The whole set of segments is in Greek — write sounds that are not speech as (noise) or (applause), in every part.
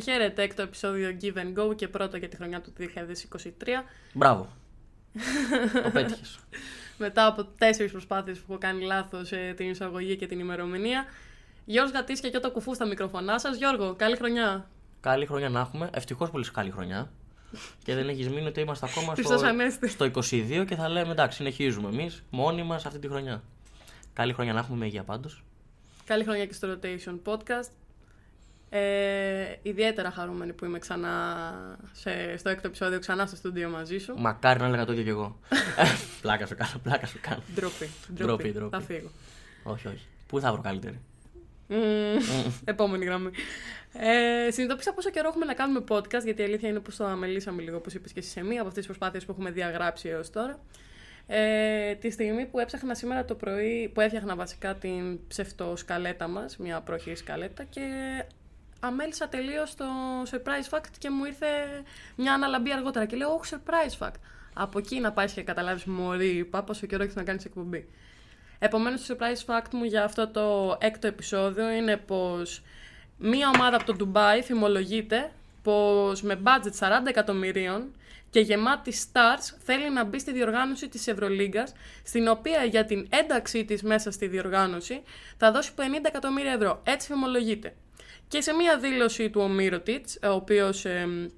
Χαίρετε, χαίρετε. Έκτο επεισόδιο Give and Go και πρώτο για τη χρονιά του 2023. Μπράβο. (laughs) το πέτυχες. Μετά από τέσσερις προσπάθειες που έχω κάνει λάθος την εισαγωγή και την ημερομηνία. Γιώργος Γατήσια και το κουφού στα μικροφωνά σας. Γιώργο, καλή χρονιά. Καλή χρονιά να έχουμε. Ευτυχώς πολύ καλή χρονιά. και δεν έχεις μείνει ότι είμαστε ακόμα στο, στο 22 και θα λέμε εντάξει, συνεχίζουμε εμείς μόνοι μας αυτή τη χρονιά. Καλή χρονιά να έχουμε με υγεία πάντως. Καλή χρονιά και στο Rotation Podcast. Ε, ιδιαίτερα χαρούμενη που είμαι ξανά σε, στο έκτο επεισόδιο, ξανά στο στούντιο μαζί σου. Μακάρι να έλεγα το ίδιο κι εγώ. (laughs) (laughs) πλάκα σου κάνω, πλάκα σου κάνω. Ντροπή, ντροπή, Θα φύγω. Όχι, όχι. Πού θα βρω καλύτερη; Επόμενη γραμμή. Ε, συνειδητοποίησα πόσο καιρό έχουμε να κάνουμε podcast, γιατί η αλήθεια είναι που το αμελήσαμε λίγο, όπως είπες και εσύ σε μία από αυτές τις προσπάθειες που έχουμε διαγράψει έως τώρα. Ε, τη στιγμή που έψαχνα σήμερα το πρωί, που έφτιαχνα βασικά την ψευτοσκαλέτα μας, μια προχή σκαλέτα και αμέλησα τελείως το surprise fact και μου ήρθε μια αναλαμπή αργότερα και λέω, όχι surprise fact. Από εκεί να πάει και καταλάβεις μωρή, είπα πόσο καιρό έχεις να κάνεις εκπομπή. Επομένως, το surprise fact μου για αυτό το έκτο επεισόδιο είναι πως μία ομάδα από το Dubai φημολογείται πως με budget 40 εκατομμυρίων και γεμάτη stars θέλει να μπει στη διοργάνωση της Ευρωλίγκας, στην οποία για την ένταξή της μέσα στη διοργάνωση θα δώσει 50 εκατομμύρια ευρώ. Έτσι φημολογείται. Και σε μία δήλωση του ο Μύρωτιτς, ο οποίος ε,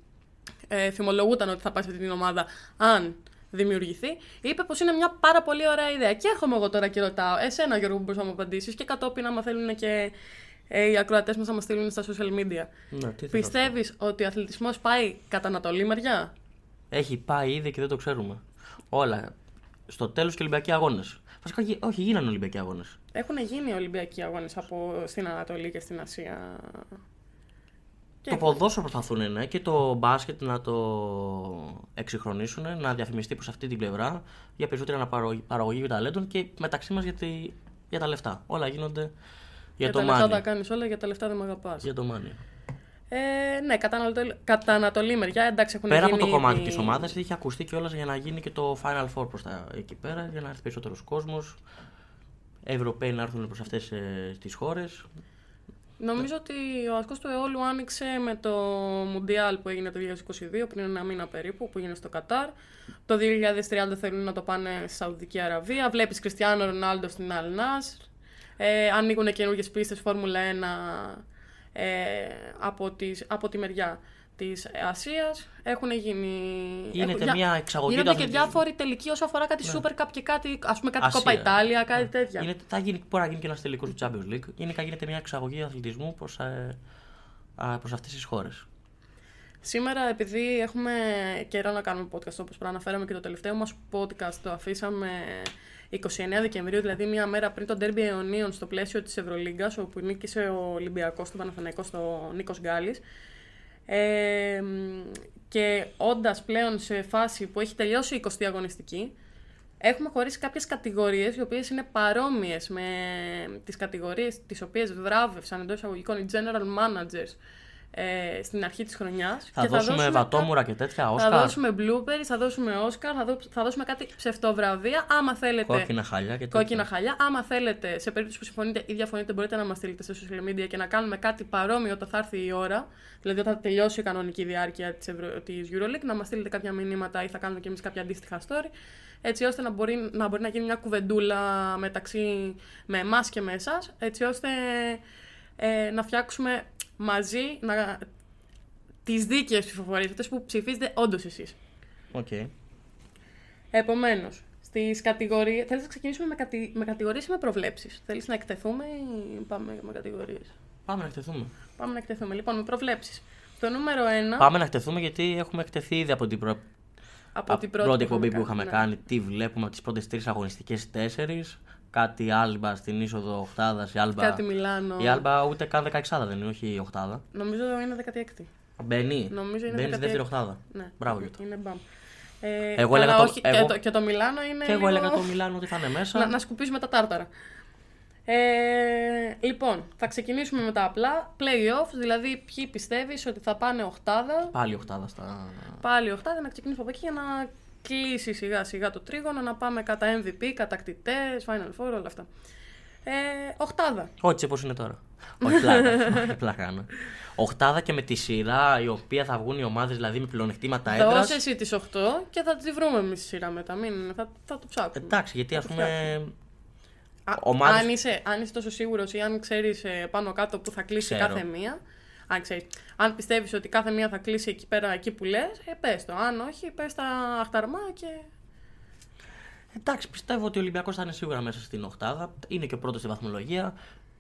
ε, θυμολογούταν ότι θα πάει σε αυτή την ομάδα αν δημιουργηθεί, είπε πως είναι μια πάρα πολύ ωραία ιδέα. Και έρχομαι εγώ τώρα και ρωτάω, εσένα Γιώργο, που μπορείς να μου απαντήσεις, και κατόπιν, άμα θέλουν και ε, οι ακροατές μας να μας στείλουν στα social media. Ναι, Πιστεύεις ότι ο αθλητισμός πάει κατά Ανατολή μεριά; Έχει πάει ήδη και δεν το ξέρουμε. Όλα. Στο τέλος και Ολυμπιακοί αγώνες. Βασικά, όχι, γίνανε Ολυμπιακοί αγώνες. Έχουν γίνει Ολυμπιακοί αγώνες από στην Ανατολή και στην Ασία. Το ποδόσφαιρο προσπαθούν ναι, και το μπάσκετ να το εξυγχρονίσουν, να διαφημιστεί προς αυτή την πλευρά για περισσότερη αναπαραγωγή ταλέντων και μεταξύ μας για, για τα λεφτά. Όλα γίνονται για, για το τα money. λεφτά τα κάνεις όλα, για τα λεφτά δεν με αγαπάς. Για το money. Ε, ναι, κατά Ανατολή, κατά Ανατολή μεριά εντάξει έχουν Πέρα γίνει από το κομμάτι ήδη- της ομάδας, είχε ακουστεί κιόλας για να γίνει και το Final Four προς τα εκεί πέρα, για να έρθει περισσότερος κόσμος. Ευρωπαίοι να έρθουν προς αυτές ε, τις χώρες. Νομίζω ότι ο ασκός του αιώλου άνοιξε με το Μουντιάλ που έγινε το 2022, πριν ένα μήνα περίπου, που έγινε στο Κατάρ. Το 2030 θέλουν να το πάνε στη Σαουδική Αραβία. Βλέπεις Κριστιανό Ρονάλντο στην Αλ Νάσρ. Ε, ανοίγουν καινούργιες πίστες Φόρμουλα 1 ε, από, τις, από τη μεριά της Ασίας. Έχουν γίνει... Γίνεται έχουν- μια εξαγωγή Γίνονται του και αθλητισμού. διάφοροι τελικοί όσο αφορά κάτι Super Cup και κάτι, ας πούμε κάτι Ασία. Κόπα Ιτάλια, κάτι τέτοια. Είναι, θα γίνει, μπορεί να γίνει και ένας τελικός του Champions League. Γενικά γίνεται μια εξαγωγή αθλητισμού προς ε, προς αυτές τις χώρες. Σήμερα, επειδή έχουμε καιρό να κάνουμε podcast, όπως προαναφέραμε και το τελευταίο μας podcast, το αφήσαμε 29 Δεκεμβρίου, δηλαδή μία μέρα πριν το Derby Αιωνίων στο πλαίσιο της Ευρωλίγκας, όπου νίκησε ο Ολυμπιακός του Παναθηναϊκός στο Νίκος Γκάλης. Ε, και όντας πλέον σε φάση που έχει τελειώσει η 20η αγωνιστική, έχουμε χωρίσει κάποιες κατηγορίες οι οποίες είναι παρόμοιες με τις κατηγορίες τις οποίες βράβευσαν εντός εισαγωγικών οι general managers ε, στην αρχή της χρονιάς. Θα και δώσουμε βατόμουρα και τέτοια, Θα Όσκαρ. δώσουμε bloopers, θα δώσουμε Oscar, θα, δώ- θα δώσουμε κάτι ψευτοβραβεία. Άμα θέλετε. Κόκκινα χάλια και τέτοια. Κόκκινα χαλιά. Άμα θέλετε, σε περίπτωση που συμφωνείτε ή διαφωνείτε, μπορείτε να μας στείλετε σε social media και να κάνουμε κάτι παρόμοιο όταν θα έρθει η ώρα. Δηλαδή, όταν θα τελειώσει η κανονική διάρκεια της Ευρω... της EuroLeague, να μας στείλετε κάποια μηνύματα ή θα κάνουμε κι εμείς κάποια αντίστοιχα story. Έτσι ώστε να μπορεί να, μπορεί να γίνει μια κουβεντούλα μεταξύ με εμάς και με εσάς. Έτσι ώστε ε, να φτιάξουμε μαζί να... τις δίκαιες ψηφοφορίες, αυτές που ψηφίζετε όντως εσείς. Οκ. Επομένως, στις κατηγορίες. Θέλεις να ξεκινήσουμε με, κατη... με κατηγορίες ή με προβλέψεις; Θέλεις να εκτεθούμε ή πάμε με κατηγορίες; Πάμε να εκτεθούμε. Πάμε να εκτεθούμε. Λοιπόν, με προβλέψεις. Το νούμερο 1. Πάμε να εκτεθούμε γιατί έχουμε εκτεθεί ήδη από την, προ... από από την πρώτη, πρώτη, εκπομπή που είχαμε ναι. κάνει. Τι βλέπουμε από τις πρώτες τρεις αγωνιστικές τέσσερις. Κάτι Άλμπα στην είσοδο οχτάδα. Η Άλμπα, Κάτι Μιλάνο. η άλμπα ούτε καν 16 δεν είναι, όχι οχτάδα. Νομίζω είναι 16η. Μπαίνει. Νομίζω είναι Μπαίνει στη 16η. δεύτερη οχτάδα. Ναι. Μπράβο Γιώτα. Είναι μπαμ. Ε, Εγώ καλά, έλεγα το- όχι, εγώ- και, το, και το Μιλάνο είναι. Και εγώ λίγο- έλεγα το Μιλάνο ότι θα είναι μέσα. να, να σκουπίσουμε τα τάρταρα. Ε, λοιπόν, θα ξεκινήσουμε με τα απλά. Playoffs, δηλαδή ποιοι πιστεύεις ότι θα πάνε οχτάδα. Πάλι οχτάδα στα. Πάλι οχτάδα, να ξεκινήσουμε από εκεί για να κλείσει σιγά σιγά το τρίγωνο, να πάμε κατά MVP, κατακτητές, Final Four, όλα αυτά. Ε, οχτάδα. Όχι, όπως είναι τώρα. Όχι, πλάκα. πλάκα κάνω. Οχτάδα και με τη σειρά η οποία θα βγουν οι ομάδες δηλαδή με πλεονεκτήματα έδρας. Δώσε εσύ τις 8 και θα τη βρούμε εμείς τη σειρά μετά. Μην, θα, θα το ψάξουμε. Εντάξει, γιατί Θα ας το πούμε. φτιάξουμε. Α, ομάδες- αν, είσαι, αν είσαι τόσο σίγουρος ή αν ξέρεις πάνω κάτω που θα κλείσει Ξέρω. κάθε μία. Αν, ξέρεις, αν πιστεύεις ότι κάθε μία θα κλείσει εκεί πέρα εκεί που λες, ε, πες το. Αν όχι, πες τα αχταρμά και. Εντάξει, πιστεύω ότι ο Ολυμπιακός θα είναι σίγουρα μέσα στην Οχτάδα. Είναι και ο πρώτος στη βαθμολογία.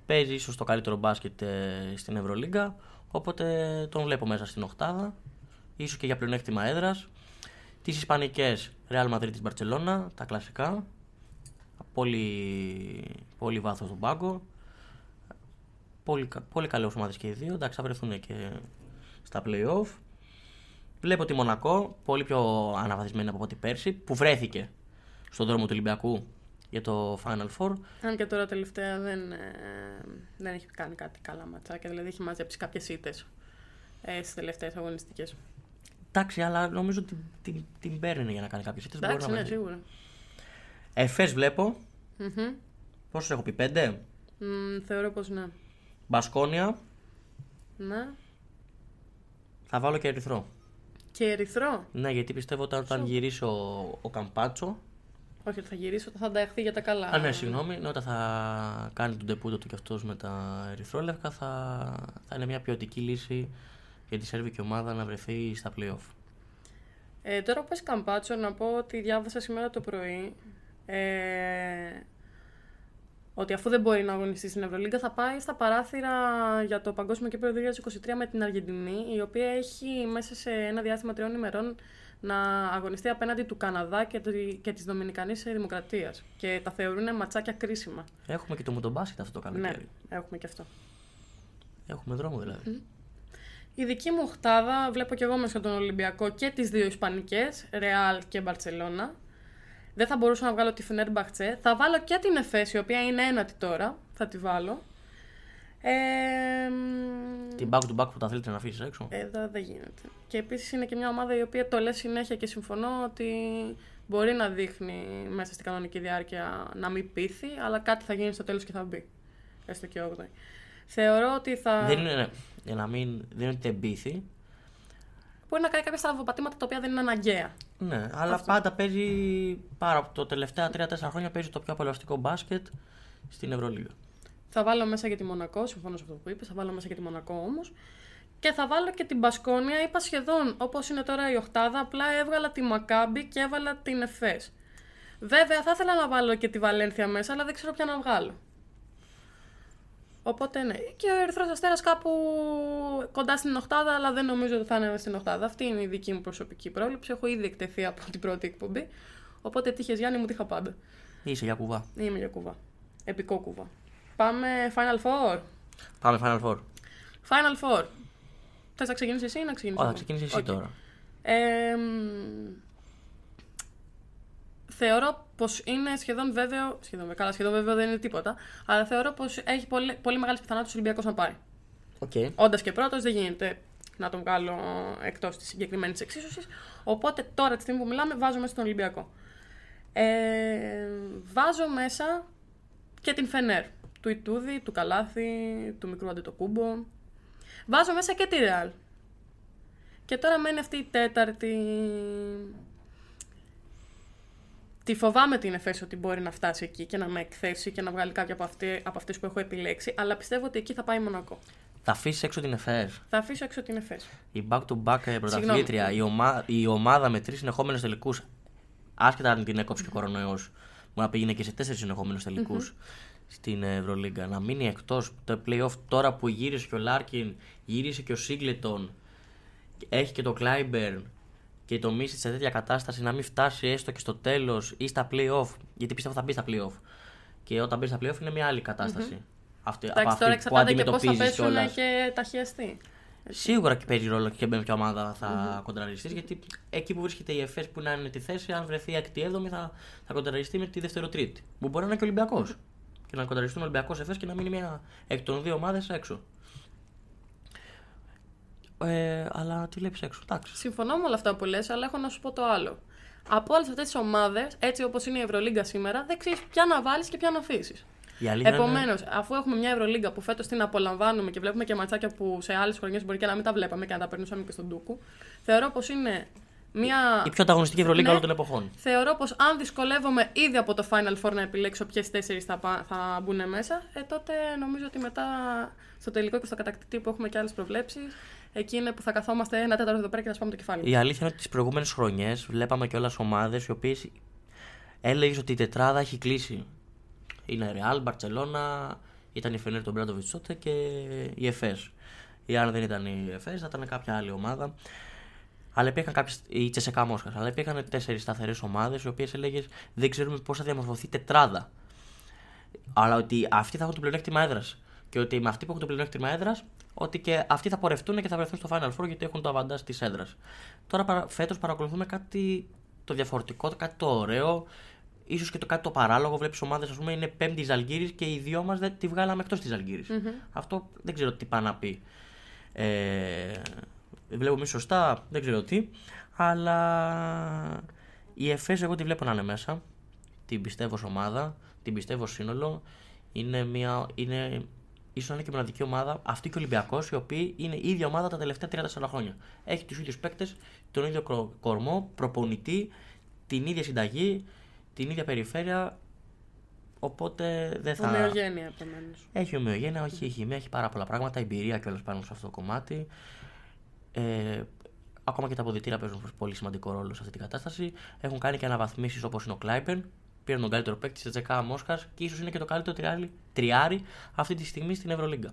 Παίζει ίσως το καλύτερο μπάσκετ ε, στην Ευρωλίγκα. Οπότε τον βλέπω μέσα στην Οχτάδα. σω και για πλεονέκτημα έδρας. Τις Ισπανικές, Real Madrid της Μπαρσελόνα, τα κλασικά. Πολύ, πολύ βάθος στον πάγκο. Πολύ, κα- πολύ καλές ομάδες και οι δύο. Εντάξει, θα βρεθούν και στα playoff. Βλέπω τη Μονακό, πολύ πιο αναβαθισμένη από ό,τι πέρσι, που βρέθηκε στον δρόμο του Ολυμπιακού για το Final Four. Αν και τώρα τελευταία δεν, ε, δεν έχει κάνει κάτι καλά ματσάκια. Δηλαδή έχει μαζέψει κάποιες ήττες ε, στις τελευταίες αγωνιστικές. Εντάξει, αλλά νομίζω ότι την, την παίρνει για να κάνει κάποιες ήττες. Εντάξει, ναι, σίγουρα. Εφές βλέπω. Μμμ. Πόσο έχω πει, πέντε; Μ, θεωρώ πως ναι. Μπασκόνια. Ναι. Θα βάλω και ερυθρό. Και ερυθρό; Ναι, γιατί πιστεύω ότι όταν γυρίσει ο, ο Καμπάτσο. Όχι, ότι θα γυρίσω, θα ανταχθεί για τα καλά. Α, ναι, συγγνώμη. ναι, Όταν θα κάνει τον τεπούτο του κι αυτός με τα ερυθρόλευκα, θα, θα είναι μια ποιοτική λύση για τη σερβική ομάδα να βρεθεί στα playoff. Ε, τώρα που πες Καμπάτσο, να πω ότι διάβασα σήμερα το πρωί ε, ότι αφού δεν μπορεί να αγωνιστεί στην Ευρωλίγκα θα πάει στα παράθυρα για το Παγκόσμιο Κύπρο 2023 με την Αργεντινή, η οποία έχει μέσα σε ένα διάστημα τριών ημερών να αγωνιστεί απέναντι του Καναδά και, τη- και της Δομινικανής Δημοκρατίας. Και τα θεωρούν ματσάκια κρίσιμα. Έχουμε και το μοτομπάσκετ αυτό το Ναι, καλοκαίρι. έχουμε και αυτό. Έχουμε δρόμο δηλαδή. Η δική μου οχτάδα βλέπω και εγώ μέσα τον Ολυμπιακό και τις δύο Ισπανικές, Ρεάλ και Μπαρτσελώνα. Δεν θα μπορούσα να βγάλω τη Φενέρμπαχτσε. Θα βάλω και την Εφές, η οποία είναι ένατη τώρα. Θα τη βάλω. Ε, μ, Την back to back που τα θέλετε να αφήσεις έξω. εδώ δεν γίνεται. Και επίσης είναι και μια ομάδα η οποία το λέει συνέχεια και συμφωνώ ότι μπορεί να δείχνει μέσα στην κανονική διάρκεια να μην πείθει, αλλά κάτι θα γίνει στο τέλος και θα μπει. Έστω και 8. Θεωρώ ότι θα. Δεν είναι, ναι, για να μην, δεν είναι ότι δεν πείθει. Μπορεί να κάνει κάποια στραβοπατήματα τα οποία δεν είναι αναγκαία. Ναι, αλλά πάντα παίζει πάρα από το τελευταία 3-4 χρόνια παίζει το πιο απολαυστικό μπάσκετ στην Ευρωλίγα. Θα βάλω μέσα και τη Μονακό, συμφωνώ σε αυτό που είπες. Θα βάλω μέσα και τη Μονακό όμως. Και θα βάλω και την Μπασκόνια. Είπα σχεδόν όπως είναι τώρα η Οχτάδα. Απλά έβγαλα τη Μακάμπη και έβαλα την Εφές. Βέβαια θα ήθελα να βάλω και τη Βαλένθια μέσα, αλλά δεν ξέρω ποια να βγάλω. Οπότε ναι. Και ο Ερυθρός Αστέρας κάπου κοντά στην Οχτάδα, αλλά δεν νομίζω ότι θα είναι στην Οχτάδα. Αυτή είναι η δική μου προσωπική πρόβλεψη. Έχω ήδη εκτεθεί από την πρώτη εκπομπή. Οπότε τι 'χες Γιάννη μου, τι 'χα πάντα. Είσαι για κουβά. Είμαι για κουβά. Επικό κουβά. Πάμε Final Four. Πάμε Final Four. Final Four. Θες να ξεκινήσεις εσύ ή να ξεκινήσω. Ω, θα εγώ; ξεκινήσει εσύ Οκ. τώρα. Ε, μ, θεωρώ πως είναι σχεδόν βέβαιο. Σχεδόν, καλά, σχεδόν βέβαιο δεν είναι τίποτα. Αλλά θεωρώ πως έχει πολύ, πολύ μεγάλες πιθανότητες ο Ολυμπιακός να πάρει. Οκ. Όντας και πρώτος, δεν γίνεται να τον βγάλω εκτός της συγκεκριμένης εξίσωσης. Οπότε τώρα, τη στιγμή που μιλάμε, βάζω μέσα τον Ολυμπιακό. Ε, βάζω μέσα και την Φενέρ. Του Ιτούδη, του Καλάθη, του μικρού Αντετοκούνμπο. Βάζω μέσα και τη Ρεάλ. Και τώρα μένει αυτή η τέταρτη. Τη φοβάμαι την Εφέση ότι μπορεί να φτάσει εκεί και να με εκθέσει και να βγάλει κάποια από, αυτή, από αυτές που έχω επιλέξει, αλλά πιστεύω ότι εκεί θα πάει Μονακό. Θα αφήσει έξω την ΕΦΕΣ. Θα αφήσω έξω την Εφέση. Η back to back ε, πρωταθλήτρια, η, ομα... η ομάδα με τρεις συνεχόμενου τελικούς, άσχετα αν την έκοψε και ο κορονοϊός, μπορεί να πήγαινε και σε τέσσερις συνεχόμενους τελικούς στην Ευρωλίγκα. Να μείνει εκτός το playoff τώρα που γύρισε και ο Λάρκιν, γύρισε και ο Σίγκλετον, έχει και το Κλάιμπερν και το Μίσιτ σε τέτοια κατάσταση να μην φτάσει έστω και στο τέλος ή στα playoff, γιατί πιστεύω θα μπει στα playoff. Και όταν μπει στα playoff είναι μια άλλη κατάσταση. Αυτή, από Εντάξει, τώρα αυτή που εξαρτάται και πώ θα αντιμετωπίζεις πέσουν κιόλας. και τα χιαστή. Σίγουρα και παίζει ρόλο και με ποια ομάδα θα κοντραριστείς, γιατί εκεί που βρίσκεται η ΕΦΕΣ που είναι τη θέση, αν βρεθεί έκτη-έβδομη, θα, θα κοντραριστεί με τη δεύτερο-τρίτη. Που μπορεί να είναι και Ολυμπιακός. Και να κοντραριστούν Ολυμπιακός ΕΦΕΣ και να μείνει μια εκ των δύο ομάδες έξω. Ε, αλλά τι βλέπει έξω, εντάξει. Συμφωνώ με όλα αυτά που λες, αλλά έχω να σου πω το άλλο. Από όλες αυτές τις ομάδες, έτσι όπως είναι η Ευρωλίγκα σήμερα, δεν ξέρεις ποια να βάλεις και ποια να αφήσεις. Επομένως, αφού έχουμε μια Ευρωλίγκα που φέτος την απολαμβάνουμε και βλέπουμε και ματσάκια που σε άλλες χρονιές μπορεί και να μην τα βλέπαμε και να τα περνούσαμε και στον Τούκου, θεωρώ πως είναι μια... Η πιο ανταγωνιστική Ευρωλίγκα Ναι. όλων των εποχών. Θεωρώ πως αν δυσκολεύομαι ήδη από το Final Four να επιλέξω ποιες τέσσερις θα, πα- θα μπουν μέσα, ε, τότε νομίζω ότι μετά στο τελικό και στο κατακτητή που έχουμε και άλλες προβλέψεις, εκεί είναι που θα καθόμαστε ένα τέταρτο εδώ πέρα και θα σπάμε το κεφάλι. Η αλήθεια είναι ότι τις προηγούμενες χρονιές βλέπαμε κιόλας ομάδες οι οποίες έλεγες ότι η τετράδα έχει κλείσει. Είναι Real, Barcelona, ήταν η Φενέρ τον Μπράντοβιτς τότε και η Εφές. Ή αν δεν ήταν η Εφές, θα ήταν κάποια άλλη ομάδα. Αλλά υπήρχαν κάποιες, η Τσεσεκά Μόσχας. Αλλά υπήρχαν τέσσερις σταθερές ομάδες, οι οποίες έλεγες δεν ξέρουμε πώς θα διαμορφωθεί η τετράδα. Αλλά ότι αυτοί θα έχουν το πλεονέκτημα έδρας. Και ότι με αυτοί που έχουν το πλεονέκτημα έδρας, ότι και αυτοί θα πορευτούν και θα βρεθούν στο Final Four γιατί έχουν το αβαντάζ της έδρας. Τώρα φέτος παρακολουθούμε κάτι το διαφορετικό, κάτι το ωραίο, ίσως και το κάτι το παράλογο. Βλέπεις ομάδες, ας πούμε, είναι πέμπτη Ζαλγκύρη και οι δυο μας τη βγάλαμε εκτός της ζαλγκυρη Αυτό δεν ξέρω τι πάει να πει. Ε, βλέπω μη σωστά, δεν ξέρω τι. Αλλά η ΕΦΕΣ εγώ τη βλέπω να είναι μέσα. Την πιστεύω ως ομάδα, την πιστεύω σύνολο. Είναι μια. Είναι, ίσως να είναι και μοναδική ομάδα, αυτή και ο Ολυμπιακός, η οποία είναι η ίδια ομάδα τα τελευταία 34 χρόνια. Έχει τους ίδιους παίκτες, τον ίδιο κρο- κορμό, προπονητή, την ίδια συνταγή, την ίδια περιφέρεια. Οπότε δεν θα. Ομοιογένεια επομένως. Έχει ομοιογένεια, όχι έχει χημεία, έχει πάρα πολλά πράγματα, εμπειρία κιόλα πάνω σε αυτό το κομμάτι. Ε, ακόμα και τα αποδητήρια παίζουν πολύ σημαντικό ρόλο σε αυτή την κατάσταση. Έχουν κάνει και αναβαθμίσεις όπως είναι ο Κλάιπεν. Πήραν τον καλύτερο παίκτη τη Τζεκά Μόσχας και ίσως είναι και το καλύτερο τριάρι, τριάρι αυτή τη στιγμή στην Ευρωλίγκα.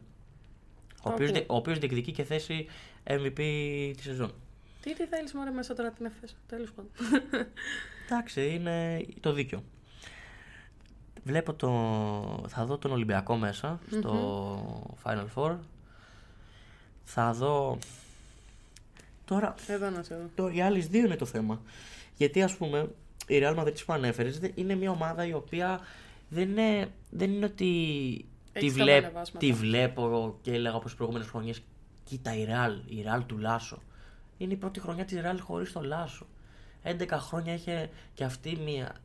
Ο οποίος, Όπου; δι- ο οποίος διεκδικεί και θέση MVP τη σεζόν. Τι, τι θέλεις μόνο μέσα τώρα την ΕΦΕΣ. Τέλος πάντων. Εντάξει, είναι το δίκιο. Βλέπω το... Θα δω τον Ολυμπιακό μέσα στο Final Four. Θα δω... Τώρα, Εδώ να σε δω. το, οι άλλες δύο είναι το θέμα. Γιατί ας πούμε, η Real Madrid που ανέφερες δεν- είναι μια ομάδα η οποία δεν είναι, δεν είναι ότι τη, Έχει βλέπ, ανεβάσματα. τη βλέπω και έλεγα όπως τις προηγούμενες χρονιές κοίτα η Real, η Real του Λάσο. Είναι η πρώτη χρονιά της Real χωρίς το Λάσο. 11 χρόνια είχε και αυτή μια,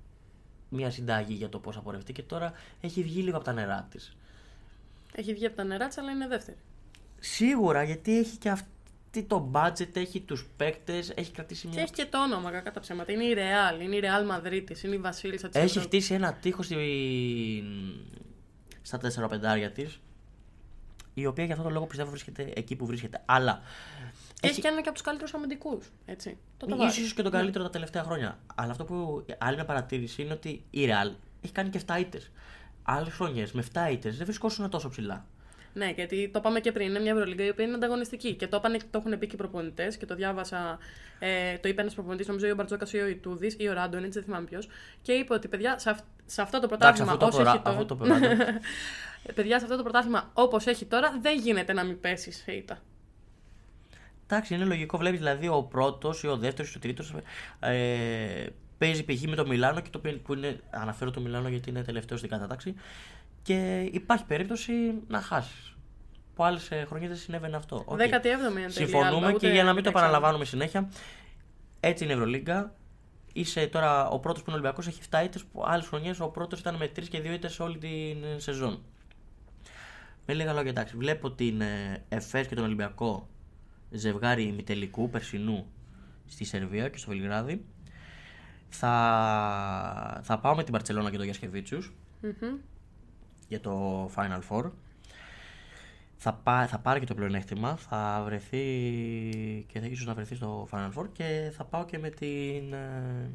μια συνταγή για το πώς θα πορευτεί και τώρα έχει βγει λίγο από τα νερά της. Έχει βγει από τα νερά της, αλλά είναι δεύτερη. Σίγουρα γιατί έχει και αυτή το budget, έχει τους παίκτες, έχει κρατήσει μια Και έχει και το όνομα, κακά τα ψέματα. Είναι η Real, είναι η Real Madrid, είναι η Βασίλισσα της Έχει χτίσει ένα τείχος στη... στα 4 πεντάρια της. Η οποία για αυτόν τον λόγο πιστεύω βρίσκεται εκεί που βρίσκεται. Αλλά. Και έχει και ένα και από τους καλύτερους αμυντικούς. Έτσι. Το το ίσως, βάζει. ίσως και τον καλύτερο τα τελευταία χρόνια. Αλλά αυτό που άλλη μια παρατήρηση είναι ότι η Real έχει κάνει και 7 ήττες. Άλλες χρονιές με 7 ήττες δεν βρισκόσουν τόσο ψηλά. Ναι, γιατί το είπαμε και πριν. Είναι μια Ευρωλίγκα η οποία είναι ανταγωνιστική. Και το, είπανε, το έχουν πει και οι προπονητές και το διάβασα. Ε, το είπε ένας προπονητής, νομίζω ή ο Μπαρτζόκα ή ο Ιτούδης ή ο Ράντον, έτσι δεν θυμάμαι ποιος. Και είπε ότι παιδιά, σε, αυ- σε αυτό το Εντάξει, πρωτάθλημα αφού το, όσο προρα... έχει τώρα. αφού το προράτο- (laughs) παιδιά, σε αυτό το πρωτάθλημα όπως έχει τώρα, δεν γίνεται να μην πέσεις σε ήττα. Εντάξει, είναι λογικό. Βλέπεις δηλαδή ο πρώτος ή ο δεύτερος ή ο τρίτος ε, παίζει π.χ. με το Μιλάνο και το οποίο- που είναι, αναφέρω το Μιλάνο γιατί είναι τελευταίος στην κατάταξη και υπάρχει περίπτωση να χάσεις. Που άλλες χρονιές δεν συνέβαινε αυτό. Οκ. 17η είναι τελευταία. Συμφωνούμε Άλμπα, και ούτε για να μην το δεν επαναλαμβάνουμε συνέχεια. Έτσι είναι η Ευρωλίγκα. Είσαι τώρα ο πρώτος που είναι Ολυμπιακός, έχει 7 ήττες. Άλλες χρονιές ο πρώτος ήταν με 3 και 2 ήττες όλη την ε, σεζόν. Με λίγα λόγια, εντάξει. Βλέπω την ε, ΕΦΕΣ και τον Ολυμπιακό ζευγάρι ημιτελικού περσινού στη Σερβία και στο Βελιγράδι. Θα, θα πάω με την Παρσελόνα και τον Γιασκεβίτσιους Μμμ. Για το Final Four. Θα, πά, θα πάρει και το πλεονέκτημα, θα βρεθεί και θα ίσως να βρεθεί στο Final Four και θα πάω και με την ε,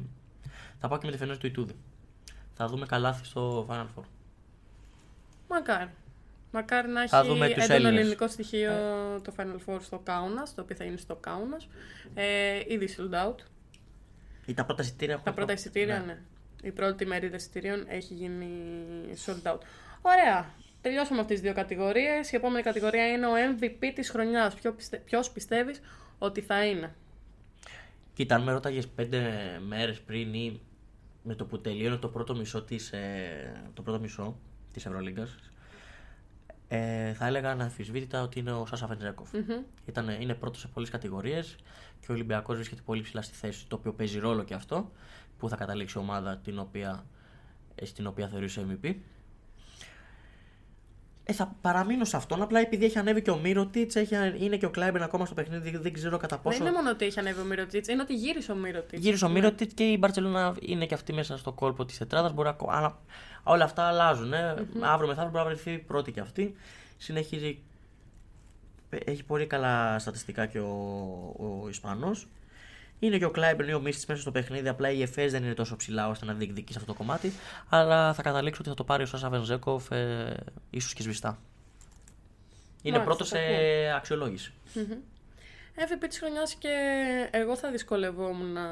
θα πάω και με τη Φενέρ του Ιτούδη. Θα δούμε καλάθι στο Final Four. Μακάρι. Μακάρι να Θα έχει δούμε τους έντονο Έλληνες. ελληνικό στοιχείο το Final Four στο Κάουνα, το οποίο θα είναι στο Κάουνα. Ε, ήδη sold out. Ή τα πρώτα εισιτήρια Τα έχουν- πρώτα εισιτήρια, ναι. Η πρώτη μερίδα εισιτήριων έχει γίνει sold out. Ωραία. Τελειώσαμε αυτές τις δύο κατηγορίες. Η επόμενη κατηγορία είναι ο MVP της χρονιάς. Ποιο πιστε... Ποιος πιστεύεις ότι θα είναι; Κοίτα, αν με ρώταγες πέντε μέρες πριν ή με το που τελείωνε το πρώτο μισό της, ε, το πρώτο μισό της Ευρωλίγκας, ε, θα έλεγα αναμφισβήτητα ότι είναι ο Σάσα Φεντζέκοφ. Ήταν, είναι πρώτος σε πολλές κατηγορίες και ο Ολυμπιακός βρίσκεται πολύ ψηλά στη θέση, το οποίο παίζει ρόλο και αυτό, που θα καταλήξει η ομάδα την οποία, ε, στην οποία θεωρούσε MVP. Ε, θα παραμείνω σε αυτόν. Απλά επειδή έχει ανέβει και ο Μύρωτιτς, είναι και ο Κλάιμπεν ακόμα στο παιχνίδι. Δεν ξέρω κατά πόσο. Δεν είναι μόνο ότι έχει ανέβει ο Μύρωτιτς, είναι ότι γύρισε ο Μύρωτιτς. Γύρισε ο ναι. Μύρωτιτς και η Μπαρσελόνα είναι και αυτή μέσα στο κόλπο της τετράδας. Μπορεί να... Αλλά όλα αυτά αλλάζουν. Ε. Mm-hmm. Αύριο μεθαύριο μπορεί να βρεθεί πρώτη και αυτή. Συνεχίζει. Έχει πολύ καλά στατιστικά και ο, ο Ισπανός. Είναι και ο Κλάιμπερν ή ο Μίστη μέσα στο παιχνίδι. Απλά η ΕΦΕΣ δεν είναι τόσο ψηλά ώστε να διεκδικήσει αυτό το κομμάτι. Αλλά θα καταλήξω ότι θα το πάρει ο Σάσα Βενζέκοφ ε, ίσως και σβηστά. Είναι πρώτος σε αξιολόγηση. Mm-hmm. MVP της χρονιάς και εγώ θα δυσκολευόμουν να,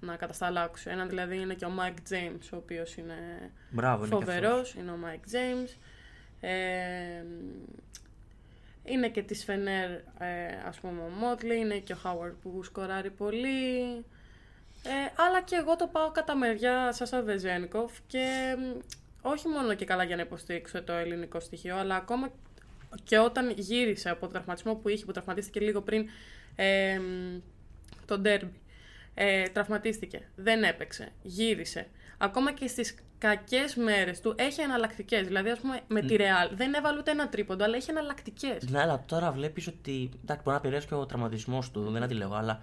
να κατασταλάξω. Ένα δηλαδή είναι και ο Mike James, ο οποίος είναι φοβερό. Είναι, είναι ο Mike James. Ε, είναι και της Φενέρ, ε, ας πούμε, ο Μότλι, είναι και ο Χάουαρντ που σκοράρει πολύ. Ε, αλλά και εγώ το πάω κατά μεριά Σάσα Βεζένικοφ και όχι μόνο και καλά για να υποστήριξω το ελληνικό στοιχείο, αλλά ακόμα και όταν γύρισε από το τραυματισμό που είχε, που τραυματίστηκε λίγο πριν ε, το ντέρμπι. Ε, τραυματίστηκε, δεν έπαιξε, γύρισε. Ακόμα και στις κακές μέρες του έχει εναλλακτικές. Δηλαδή, ας πούμε, με τη Real δεν έβαλε ούτε ένα τρίποντο, αλλά έχει εναλλακτικές. Ναι, αλλά τώρα βλέπεις ότι. Εντάξει, μπορεί να επηρεάσει και ο τραυματισμός του, δεν αντιλέγω, αλλά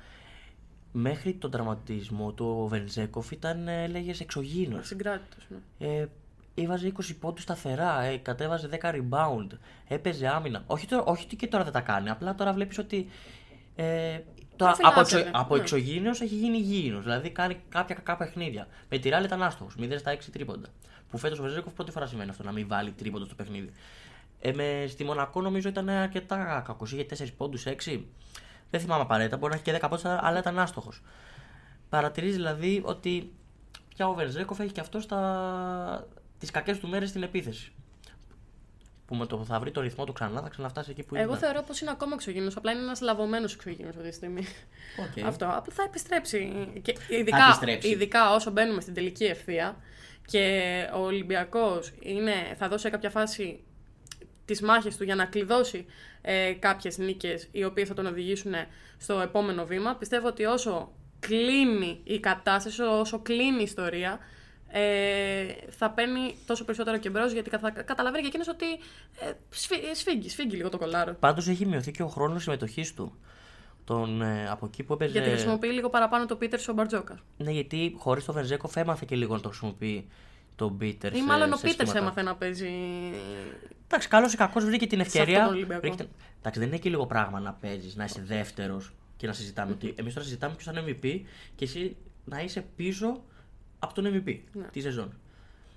μέχρι τον τραυματισμό του ο Βενζέκοφ ήταν, έλεγε, εξωγήινος. Συγκράτητος, ναι. Ε, Έβαζε 20 πόντους σταθερά, ε, κατέβαζε 10 rebound, έπαιζε άμυνα. Όχι, τώρα, όχι ότι και τώρα δεν τα κάνει, απλά τώρα βλέπεις ότι ε, Τώρα, από, εξω, από ναι. εξωγήινος έχει γίνει γήινος. Δηλαδή κάνει κάποια κακά παιχνίδια. Με τη Ράλ ήταν άστοχος. 0 στα 6 τρίποντα. Που φέτος ο Βεζέκοφ πρώτη φορά σημαίνει αυτό να μην βάλει τρίποντα στο παιχνίδι. Ε, με, στη Μονακό νομίζω ήταν αρκετά κακός. Είχε 4 πόντους, 6. Δεν θυμάμαι απαραίτητα. Μπορεί να έχει και 10 πόντους, αλλά ήταν άστοχος. Παρατηρείς δηλαδή ότι πια ο Βερζέκοφ έχει και αυτό τις κακές του μέρες στην επίθεση που με το που θα βρει το ρυθμό του ξανά θα ξαναφτάσει εκεί που είναι. Εγώ θεωρώ πως είναι ακόμα εξωγήινος. Απλά είναι ένας λαβωμένος εξωγήινος αυτή τη στιγμή. Okay. Αυτό. Απλά θα επιστρέψει. Και ειδικά, θα επιστρέψει. ειδικά όσο μπαίνουμε στην τελική ευθεία και ο Ολυμπιακός θα δώσει σε κάποια φάση τις μάχες του για να κλειδώσει ε, κάποιες νίκες οι οποίες θα τον οδηγήσουν στο επόμενο βήμα. Πιστεύω ότι όσο κλείνει η κατάσταση, όσο κλείνει η ιστορία, ε, θα παίρνει τόσο περισσότερο και μπρος γιατί θα καταλαβαίνει και εκείνος ότι ε, σφίγγει, σφίγγει λίγο το κολάρο. Πάντως έχει μειωθεί και ο χρόνος συμμετοχής του. Τον, ε, από εκεί που έπαιζε... Γιατί χρησιμοποιεί λίγο παραπάνω το Πίτερ ο Μπαρτζόκα. Ναι, γιατί χωρίς το Βερζέκοφ έμαθε και λίγο να το χρησιμοποιεί τον Πίτερ. Ή μάλλον ο Πίτερ έμαθε να παίζει. Εντάξει, καλός ή κακός βρήκε την ευκαιρία. Βρήκε... Εντάξει, δεν είναι και λίγο πράγμα να παίζεις, να είσαι δεύτερος και να συζητάμε. Ότι εμείς τώρα συζητάμε ποιος θα είναι MVP και εσύ να είσαι πίσω από τον MVP ναι. τη σεζόν.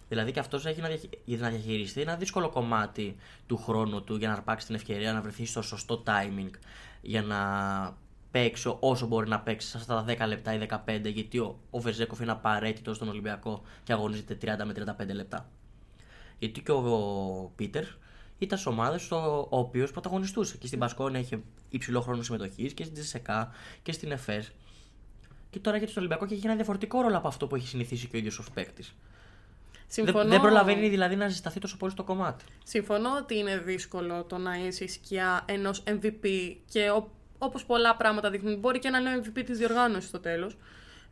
Δηλαδή και αυτός έχει να, να διαχειριστεί ένα δύσκολο κομμάτι του χρόνου του για να αρπάξει την ευκαιρία να βρεθεί στο σωστό timing για να παίξει όσο μπορεί να παίξει σε αυτά τα 10 λεπτά ή 15 γιατί ο, ο Βεζέκοφ είναι απαραίτητος στον Ολυμπιακό και αγωνίζεται 30 με 35 λεπτά. Γιατί και ο, ο Πίτερ ήταν σε ομάδες ο οποίος πρωταγωνιστούσε. Και στην Πασκόνια είχε υψηλό χρόνο συμμετοχής και στην Τζεσεκά και στην ΕΦΕΣ. Και τώρα γιατί στο Ολυμπιακό και έχει ένα διαφορετικό ρόλο από αυτό που έχει συνηθίσει και ο ίδιος ως παίκτης. Συμφωνώ... Δεν, προλαβαίνει δηλαδή να ζεσταθεί τόσο πολύ στο κομμάτι. Συμφωνώ ότι είναι δύσκολο το να είσαι η σκιά ενός MVP και όπως πολλά πράγματα δείχνουν, μπορεί και να είναι ο MVP της διοργάνωσης στο τέλος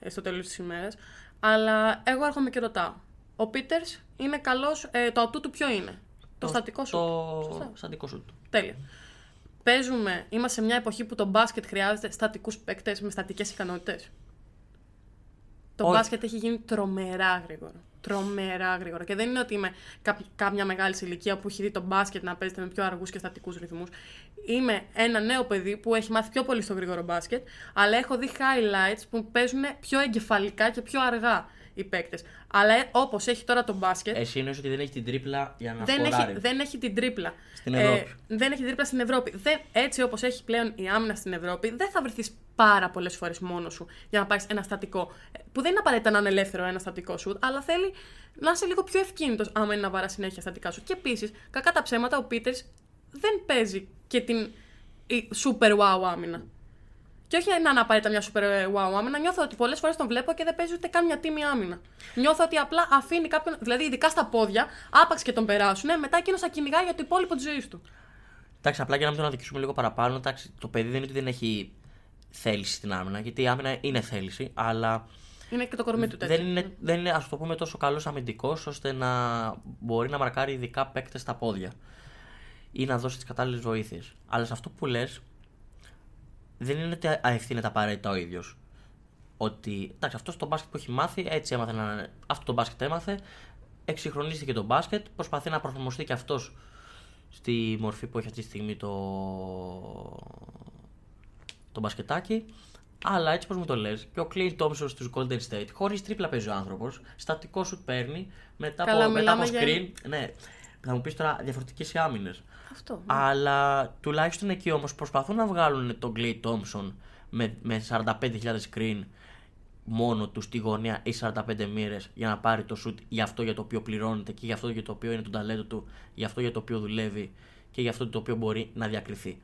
ε, στο τέλος της ημέρας. Αλλά εγώ έρχομαι και ρωτάω. Ο Πίτερς είναι καλός. Ε, το ατού του ποιο είναι; Το, το στατικό σου; Το στατικό σου. Τέλεια. Παίζουμε, είμαστε σε μια εποχή που το μπάσκετ χρειάζεται στατικούς παίκτες με στατικές ικανότητες. Το μπάσκετ έχει γίνει τρομερά γρήγορο. Τρομερά γρήγορο. Και δεν είναι ότι είμαι κάποια μεγάλη ηλικία που έχει δει το μπάσκετ να παίζεται με πιο αργούς και στατικούς ρυθμούς. Είμαι ένα νέο παιδί που έχει μάθει πιο πολύ στο γρήγορο μπάσκετ, αλλά έχω δει highlights που παίζουν πιο εγκεφαλικά και πιο αργά οι παίκτες. Αλλά ε, όπως έχει τώρα το μπάσκετ. Εσύ εννοείς ότι δεν έχει την τρίπλα για να δεν έχει, δεν έχει την τρίπλα. Στην Ευρώπη. Ε, δεν έχει την τρίπλα στην Ευρώπη. Δεν, έτσι όπως έχει πλέον η άμυνα στην Ευρώπη, δεν θα βρεθείς πάρα πολλές φορές μόνος σου για να πάρεις ένα στατικό. Ε, που δεν είναι απαραίτητα να είναι ελεύθερο ένα στατικό σου, αλλά θέλει να είσαι λίγο πιο ευκίνητος άμα είναι να βαρά συνέχεια στατικά σου. Και επίσης, κακά τα ψέματα, ο Πίτερς δεν παίζει και την super wow άμυνα. Και όχι να είναι απαραίτητα μια super wow άμυνα. Νιώθω ότι πολλές φορές τον βλέπω και δεν παίζει ούτε καν μια τίμη άμυνα. Νιώθω ότι απλά αφήνει κάποιον, δηλαδή ειδικά στα πόδια, άπαξ και τον περάσουν, μετά εκείνο θα κυνηγάει για το υπόλοιπο της ζωής του. Εντάξει, απλά για να μην τον αδικήσουμε λίγο παραπάνω, εντάξει, το παιδί δεν είναι ότι δεν έχει θέληση στην άμυνα, γιατί η άμυνα είναι θέληση, αλλά Είναι και το κορμί του τέτοιο. Δεν είναι, δεν είναι ας το πούμε, τόσο καλός αμυντικός ώστε να μπορεί να μαρκάρει ειδικά παίκτες στα πόδια ή να δώσει τις κατάλληλες βοήθειες. Αλλά σε αυτό που λες, δεν είναι ότι αευθύνεται απαραίτητα ο ίδιος. Ότι εντάξει, αυτός το μπάσκετ που έχει μάθει, έτσι έμαθε να. Αυτό το μπάσκετ έμαθε, εξυγχρονίστηκε το μπάσκετ, προσπαθεί να προσαρμοστεί και αυτός στη μορφή που έχει αυτή τη στιγμή το, το μπασκετάκι. Αλλά έτσι πώ μου το λες, και ο Κλέιν Τόμσον στους Golden State, χωρίς τρίπλα παίζει ο άνθρωπος, στατικό σου παίρνει, μετά Καλά, από, μετά από μιλάμε για- screen. Ναι, θα μου πεις τώρα διαφορετικές οι άμυνες. Αυτό. ναι. Αλλά τουλάχιστον εκεί όμως προσπαθούν να βγάλουν τον Clay Thompson με, με 45.000 screen μόνο τους στη γωνία ή 45 μοίρες για να πάρει το shoot για αυτό για το οποίο πληρώνεται και για αυτό για το οποίο είναι το ταλέντο του, για αυτό για το οποίο δουλεύει και για αυτό το οποίο μπορεί να διακριθεί.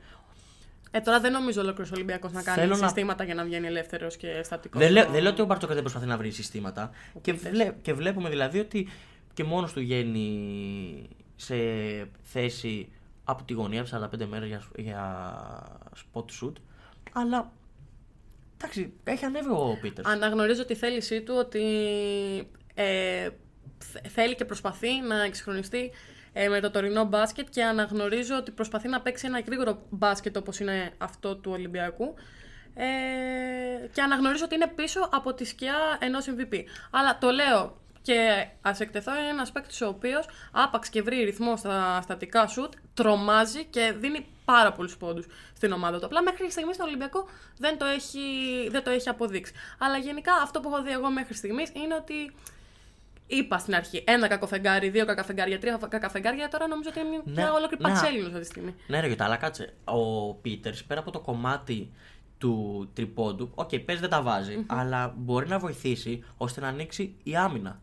Ε, τώρα δεν νομίζω ολόκληρος Ολυμπιακός να κάνει Θέλω να- συστήματα για να βγαίνει ελεύθερος και στατικός. Δεν, λέω, δεν λέω ότι ο Μπαρτζόκα δεν προσπαθεί να βρει συστήματα. Και, βλέ, και βλέπουμε δηλαδή ότι και μόνος του βγαίνει σε θέση από τη γωνία 45 μέρες για, για spot shoot. Αλλά εντάξει, έχει ανέβει ο Πίτερς. Αναγνωρίζω τη θέλησή του ότι ε, θ- θέλει και προσπαθεί να εξυγχρονιστεί ε, με το τωρινό μπάσκετ και αναγνωρίζω ότι προσπαθεί να παίξει ένα γρήγορο μπάσκετ όπως είναι αυτό του Ολυμπιακού ε, και αναγνωρίζω ότι είναι πίσω από τη σκιά ενός MVP. Αλλά το λέω και ας εκτεθώ είναι ένας παίκτης ο οποίος άπαξ και βρει ρυθμό στα στατικά σουτ, τρομάζει και δίνει πάρα πολλούς πόντους στην ομάδα του. Απλά μέχρι στιγμής στον Ολυμπιακό δεν το, έχει, δεν το έχει αποδείξει. Αλλά γενικά αυτό που έχω δει εγώ μέχρι στιγμής είναι ότι είπα στην αρχή ένα κακό φεγγάρι, δύο κακά φεγγάρια, τρία κακά φεγγάρια. Τώρα νομίζω ότι είναι μια ολόκληρη ναι. πατσέλινο αυτή τη στιγμή. Ναι, ρε Γιώτα, αλλά κάτσε. Ο Πίτερς πέρα από το κομμάτι του τρίποντου, OK, okay, δεν τα βαζει αλλά μπορεί να βοηθήσει ώστε να ανοίξει η άμυνα.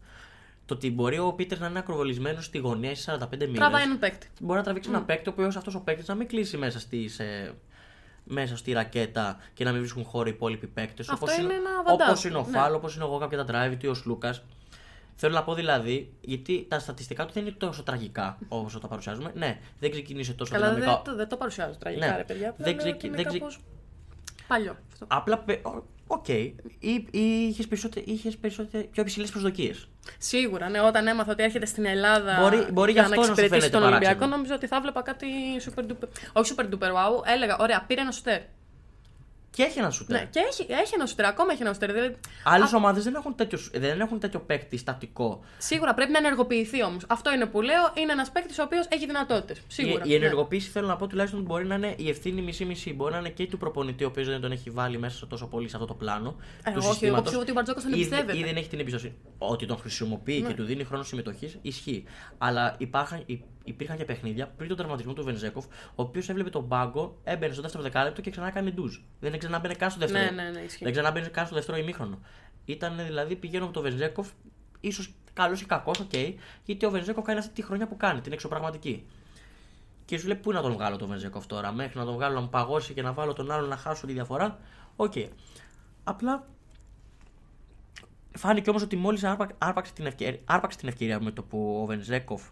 Το ότι μπορεί ο Πίτερ να είναι ακροβολισμένος στη γωνία σε 45 μοίρες. Τραβάει έναν παίκτη. Μπορεί να τραβήξει ένα παίκτη, ο οποίος αυτός ο παίκτης να μην κλείσει μέσα, στις, ε, μέσα στη ρακέτα και να μην βρίσκουν χώρο οι υπόλοιποι παίκτες. Αυτό είναι ένα αβαντάζ, Όπως είναι ο ναι. Φάλ, όπως είναι ο Γουόκαπ με τα drive, ή ο Λούκα. Θέλω να πω δηλαδή, γιατί τα στατιστικά του δεν είναι τόσο τραγικά όπως τα παρουσιάζουμε. Ναι, δεν ξεκίνησε τόσο Καλά, δεν δυναμικά. το, δεν το παρουσιάζω τραγικά, Ναι. ρε παιδιά. Απλά Δεν λέω ξεκι- ότι είναι δεν ξε- κάπως Παλιό. Αυτό. Απλά. πε- ο- Οκ. Ή, ή είχες, περισσότε- είχες περισσότε- πιο υψηλές προσδοκίες. Σίγουρα, ναι, όταν έμαθα ότι έρχεται στην Ελλάδα Μπορεί- μπορεί για γι' αυτό να να σου εξυπηρετήσει φαίνεται τον Ολυμπιακό, παράξενο. νομίζω ότι θα βλέπα κάτι super duper. Όχι super duper wow. Έλεγα, ωραία, πήρε ένα σουτέρ. Και έχει ένα σουτέρ. Ναι, και έχει, έχει ένα σουτέρ, ακόμα έχει ένα σουτέρ. Δηλαδή, Άλλες ομάδες δεν, έχουν τέτοιο σου- δεν έχουν τέτοιο παίκτη στατικό. σίγουρα πρέπει να ενεργοποιηθεί όμως. Αυτό είναι που λέω. Είναι ένας παίκτης ο οποίος έχει δυνατότητες. Σίγουρα. Η, η ναι. ενεργοποίηση θέλω να πω τουλάχιστον μπορεί να είναι η ευθύνη μισή-μισή. Μπορεί να είναι και του προπονητή, ο οποίος δεν τον έχει βάλει μέσα σε τόσο πολύ σε αυτό το πλάνο. Ε, του όχι, εγώ συστήματος. πιστεύω ότι ο Μπαρτζόκας τον Ή- εμπιστεύεται. Ναι. Ή δεν έχει την εμπιστοσύνη. Ότι τον χρησιμοποιεί και του δίνει χρόνο συμμετοχής, ισχύει. Αλλά υπάρχουν, υ- υπήρχαν και παιχνίδια πριν τον τραυματισμό του Βεζένκοφ, ο οποίος έβλεπε τον πάγκο, έμπαινε στο δεύτερο δεκάλεπτο και ξανά έκανε ντουζ. Δεν ξανάμπαινε καν στο δεύτερο. Ναι, ναι, ναι, ισχύει. δεν ξανάμπαινε καν στο δεύτερο ημίχρονο. Ήταν δηλαδή πηγαίνω με τον Βεζένκοφ, ίσως καλός ή κακός, οκ, γιατί ο Βεζένκοφ κάνει αυτή τη χρονιά που κάνει, την εξωπραγματική. Και σου λέει πού να τον βγάλω τον Βεζένκοφ τώρα, μέχρι να τον βγάλω να μου παγώσει και να βάλω τον άλλο να χάσω τη διαφορά. Οκ. Απλά φάνηκε όμως ότι μόλις άρπαξε, την ευκαιρία, άρπαξε την ευκαιρία με το που ο Βεζένκοφ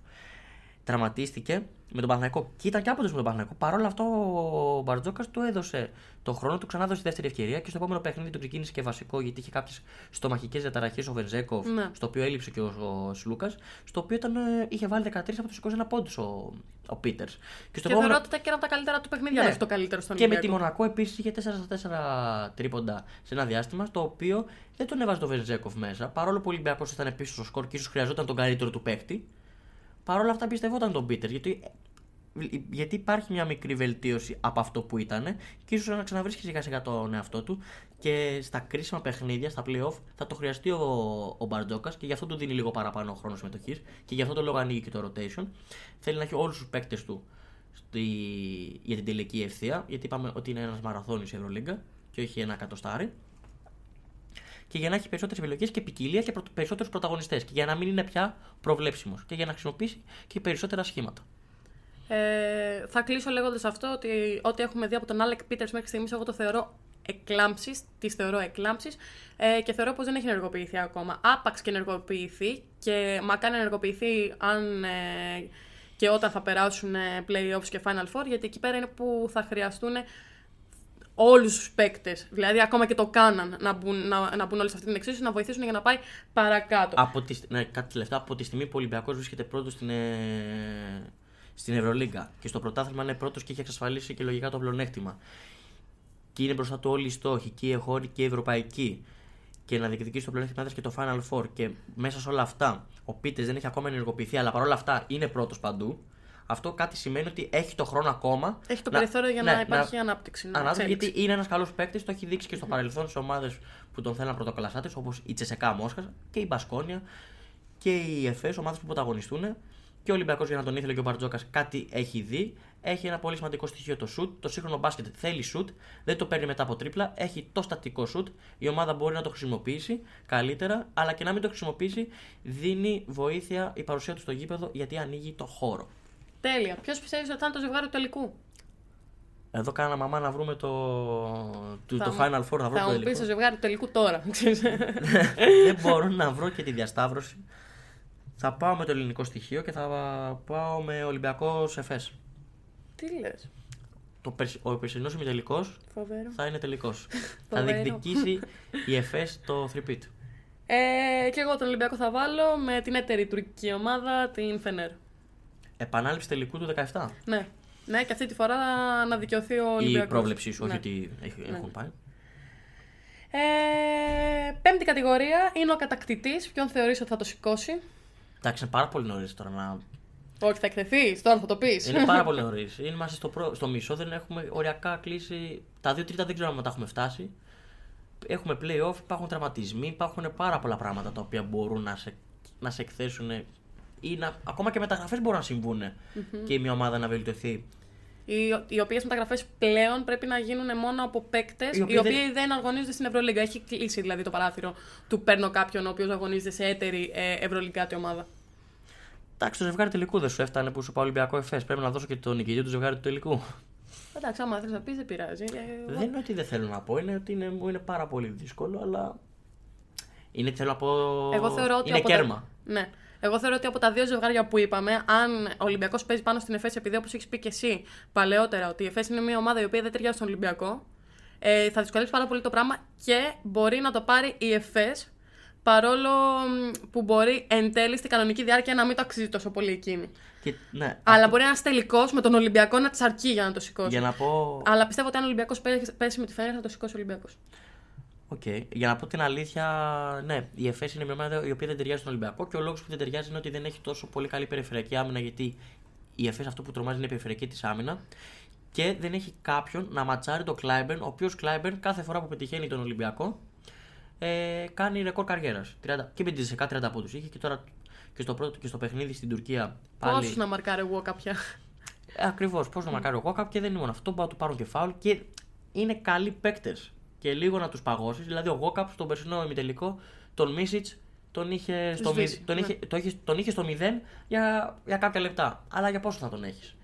τραυματίστηκε με τον Παναθηναϊκό και ήταν και άφαντος με τον Παναθηναϊκό. Παρ' όλα αυτό ο Μπαρτζόκας του έδωσε τον χρόνο του, ξανά έδωσε τη δεύτερη ευκαιρία και στο επόμενο παιχνίδι του ξεκίνησε και βασικό γιατί είχε κάποιες στομαχικές διαταραχές ο Βενζέκοφ, Ναι. στο οποίο έλειψε και ο, ο Σλούκας, στο οποίο ήταν, ε, είχε βάλει 13 από τους 21 πόντους ο, ο Πίτερς. Και στο Και θεωρώ ότι ήταν και ένα από τα καλύτερα του παιχνίδια, Ναι. μέχρι το καλύτερο στον και με τη Ολυμπιακό. Μονακό επίσης είχε 4 στα 4 τρίποντα σε ένα διάστημα, στο οποίο δεν τον έβαζε το Βενζέκοφ μέσα. Παρόλο που ο Ολυμπιακός ήταν πίσω στο σκορ και ίσως χρειαζόταν τον καλύτερο του παίκτη. Παρ' όλα αυτά πιστευόταν τον Πίτερ. Γιατί, γιατί υπάρχει μια μικρή βελτίωση από αυτό που ήταν και ίσως να ξαναβρίσκει σιγά σιγά τον εαυτό του και στα κρίσιμα παιχνίδια, στα playoff, θα το χρειαστεί ο, ο Μπαρτζόκας και γι' αυτό του δίνει λίγο παραπάνω χρόνος συμμετοχής και γι' αυτό το λόγο ανοίγει και το rotation. Θέλει να έχει όλους τους παίκτες του στη, για την τελική ευθεία, γιατί είπαμε ότι είναι ένας μαραθώνιος η Ευρωλίγκα και όχι ένα εκατοστάρι. Και για να έχει περισσότερες επιλογές και ποικιλία και περισσότερους πρωταγωνιστές. Και για να μην είναι πια προβλέψιμος. Και για να χρησιμοποιήσει και περισσότερα σχήματα. Ε, θα κλείσω λέγοντας αυτό ότι ό,τι έχουμε δει από τον Άλεκ Πίτερς μέχρι στιγμής, εγώ το θεωρώ εκλάμψει, τις θεωρώ εκλάμψεις ε, και θεωρώ πως δεν έχει ενεργοποιηθεί ακόμα. Άπαξ και ενεργοποιηθεί και μακάρι να ενεργοποιηθεί αν ε, και όταν θα περάσουν ε, playoffs και Final Four, γιατί εκεί πέρα είναι που θα χρειαστούν όλους τους παίκτες. Δηλαδή, ακόμα και το κάναν να μπουν, να, να μπουν όλοι σε αυτή την εξίσωση, να βοηθήσουν για να πάει παρακάτω. Από τη, ναι, κάτι τελευταίο. Από τη στιγμή που ο Ολυμπιακός βρίσκεται πρώτος στην, ε, στην Ευρωλίγκα και στο πρωτάθλημα είναι πρώτος και έχει εξασφαλίσει και λογικά το πλεονέκτημα. Και είναι μπροστά του όλοι οι στόχοι, και οι εγχώροι και οι ευρωπαϊκοί. Και να διεκδικήσει το πλεονέκτημα και το Final Four. Και μέσα σε όλα αυτά, ο Πίτερς δεν έχει ακόμα ενεργοποιηθεί, αλλά παρόλα αυτά είναι πρώτος παντού. Αυτό κάτι σημαίνει ότι έχει το χρόνο ακόμα. Έχει το περιθώριο για ναι, να υπάρχει ανάπτυξη. Να ανάπτυξη εξέλιξη. γιατί είναι ένας καλός παίκτης, το έχει δείξει και στο παρελθόν σε ομάδες που τον θέλουν πρωτοκλασάτε, όπως η Τσεσεκά Μόσχας και η Μπασκόνια και η ΕΦΕΣ, ομάδες που πρωταγωνιστούν. Και ο Ολυμπιακός για να τον ήθελε και ο Μπαρτζόκας κάτι έχει δει. Έχει ένα πολύ σημαντικό στοιχείο το σουτ. Το σύγχρονο μπάσκετ θέλει σουτ, δεν το παίρνει μετά από τρίπλα. Έχει το στατικό σουτ. Η ομάδα μπορεί να το χρησιμοποιήσει καλύτερα, αλλά και να μην το χρησιμοποιήσει, δίνει βοήθεια η παρουσία του στο γήπεδο γιατί ανοίγει το χώρο. Τέλεια. Ποιος πιστεύεις ότι θα είναι το ζευγάρι του τελικού; Εδώ κάνα μαμά να βρούμε το, το, Θα το μου- Final Four, να βρω Θα το μου πεις το τελικό. ζευγάρι του τελικού τώρα. (laughs) (laughs) Δεν μπορώ να βρω και τη διασταύρωση. Θα πάω με το ελληνικό στοιχείο και θα πάω με Ολυμπιακό Εφές. Τι λες; Το περσι- Ο περσινός ημιτελικός Φοβερό. θα είναι τελικός. (laughs) θα Φοβερό. διεκδικήσει η Εφές το 3-pit. Ε, και εγώ τον Ολυμπιακό θα βάλω με την έτερη τουρκική ομάδα, την Φενέρ. Επανάληψη τελικού του 17. Ναι. Ναι, και αυτή τη φορά να δικαιωθεί ο Η Ολυμπιακός. πρόβλεψή σου, όχι Ναι. ότι έχει- έχουν πάει. Ε, πέμπτη κατηγορία είναι ο κατακτητής. Ποιον θεωρείς ότι θα το σηκώσει; Εντάξει, είναι πάρα πολύ νωρίς τώρα να. Όχι, θα εκθεθείς. Τώρα θα το πεις. είναι πάρα (laughs) πολύ νωρίς. Είμαστε στο, προ... στο μισό, δεν έχουμε οριακά κλείσει. Τα δύο τρίτα δεν ξέρω αν τα έχουμε φτάσει. Έχουμε playoff, υπάρχουν τραυματισμοί, υπάρχουν πάρα πολλά πράγματα τα οποία μπορούν να σε, να σε εκθέσουν ή να, ακόμα και μεταγραφές μπορούν να συμβουν και η μια ομάδα να βελτιωθεί. Οι, οι οποίες μεταγραφές πλέον πρέπει να γίνουν μόνο από παίκτες Οι οι, οποίοι οποίοι δεν- δεν... αγωνίζονται στην Ευρωλίγκα. Έχει κλείσει δηλαδή το παράθυρο του παίρνω κάποιον ο οποίος αγωνίζεται σε έτερη ε, Ευρωλυγκάτη ομάδα. Εντάξει, το ζευγάρι τελικού δεν σου έφτανε που σου πάω Ολυμπιακό Εφές. Πρέπει να δώσω και τον νικητή του ζευγάρι του τελικού. Εντάξει, άμα θες να πεις, δεν πειράζει. Ε, Δεν είναι ότι δεν θέλω να πω, είναι ότι είναι, μου είναι πάρα πολύ δύσκολο, αλλά. Είναι, θέλω να πω. Εγώ θεωρώ ότι είναι από κέρμα. Τα... Ναι. Εγώ θεωρώ ότι από τα δύο ζευγάρια που είπαμε, αν ο Ολυμπιακός παίζει πάνω στην ΕΦΕΣ, επειδή όπως έχεις πει και εσύ παλαιότερα, ότι η ΕΦΕΣ είναι μια ομάδα η οποία δεν ταιριάζει στον Ολυμπιακό, ε, θα δυσκολεύσει πάρα πολύ το πράγμα και μπορεί να το πάρει η ΕΦΕΣ παρόλο μ, που μπορεί εν τέλει στην κανονική διάρκεια να μην το αξίζει τόσο πολύ εκείνη. Και, ναι, Αλλά μπορεί ένας τελικός με τον Ολυμπιακό να της αρκεί για να το σηκώσει. για να πω. Αλλά πιστεύω ότι αν ο Ολυμπιακός πέσει με τη Φενέρ θα το σηκώσει ο Ολυμπιακός. Οκ. Για να πω την αλήθεια, ναι, η ΕΦΕΣ είναι μια ομάδα η οποία δεν ταιριάζει στον Ολυμπιακό και ο λόγος που δεν ταιριάζει είναι ότι δεν έχει τόσο πολύ καλή περιφερειακή άμυνα γιατί η ΕΦΕΣ αυτό που τρομάζει είναι η περιφερειακή της άμυνα και δεν έχει κάποιον να ματσάρει τον Κλάιμπερν, ο οποίος Κλάιμπερν κάθε φορά που πετυχαίνει τον Ολυμπιακό ε, κάνει ρεκόρ καριέρας. Και με τη 10 30 από του είχε και τώρα και στο, πρώτο, και στο παιχνίδι στην Τουρκία πάλι. Πόσου να μαρκάρει ο Γουόκαπ. Ακριβώς. Πώς να μαρκάρει ο Γουόκαπ και δεν είναι μόνο αυτό. Μπορεί να του πάρουν και φάουλ και είναι καλοί παίκτες. Και λίγο να τους παγώσεις. Δηλαδή, ο Γόκαπ στον περσινό ημιτελικό, τον Μίσιτς, τον είχε στο, Σβήσει, μη- τον ναι. είχε, το είχε, τον είχε στο 0 για, για κάποια λεπτά. Αλλά για πόσο θα τον έχεις;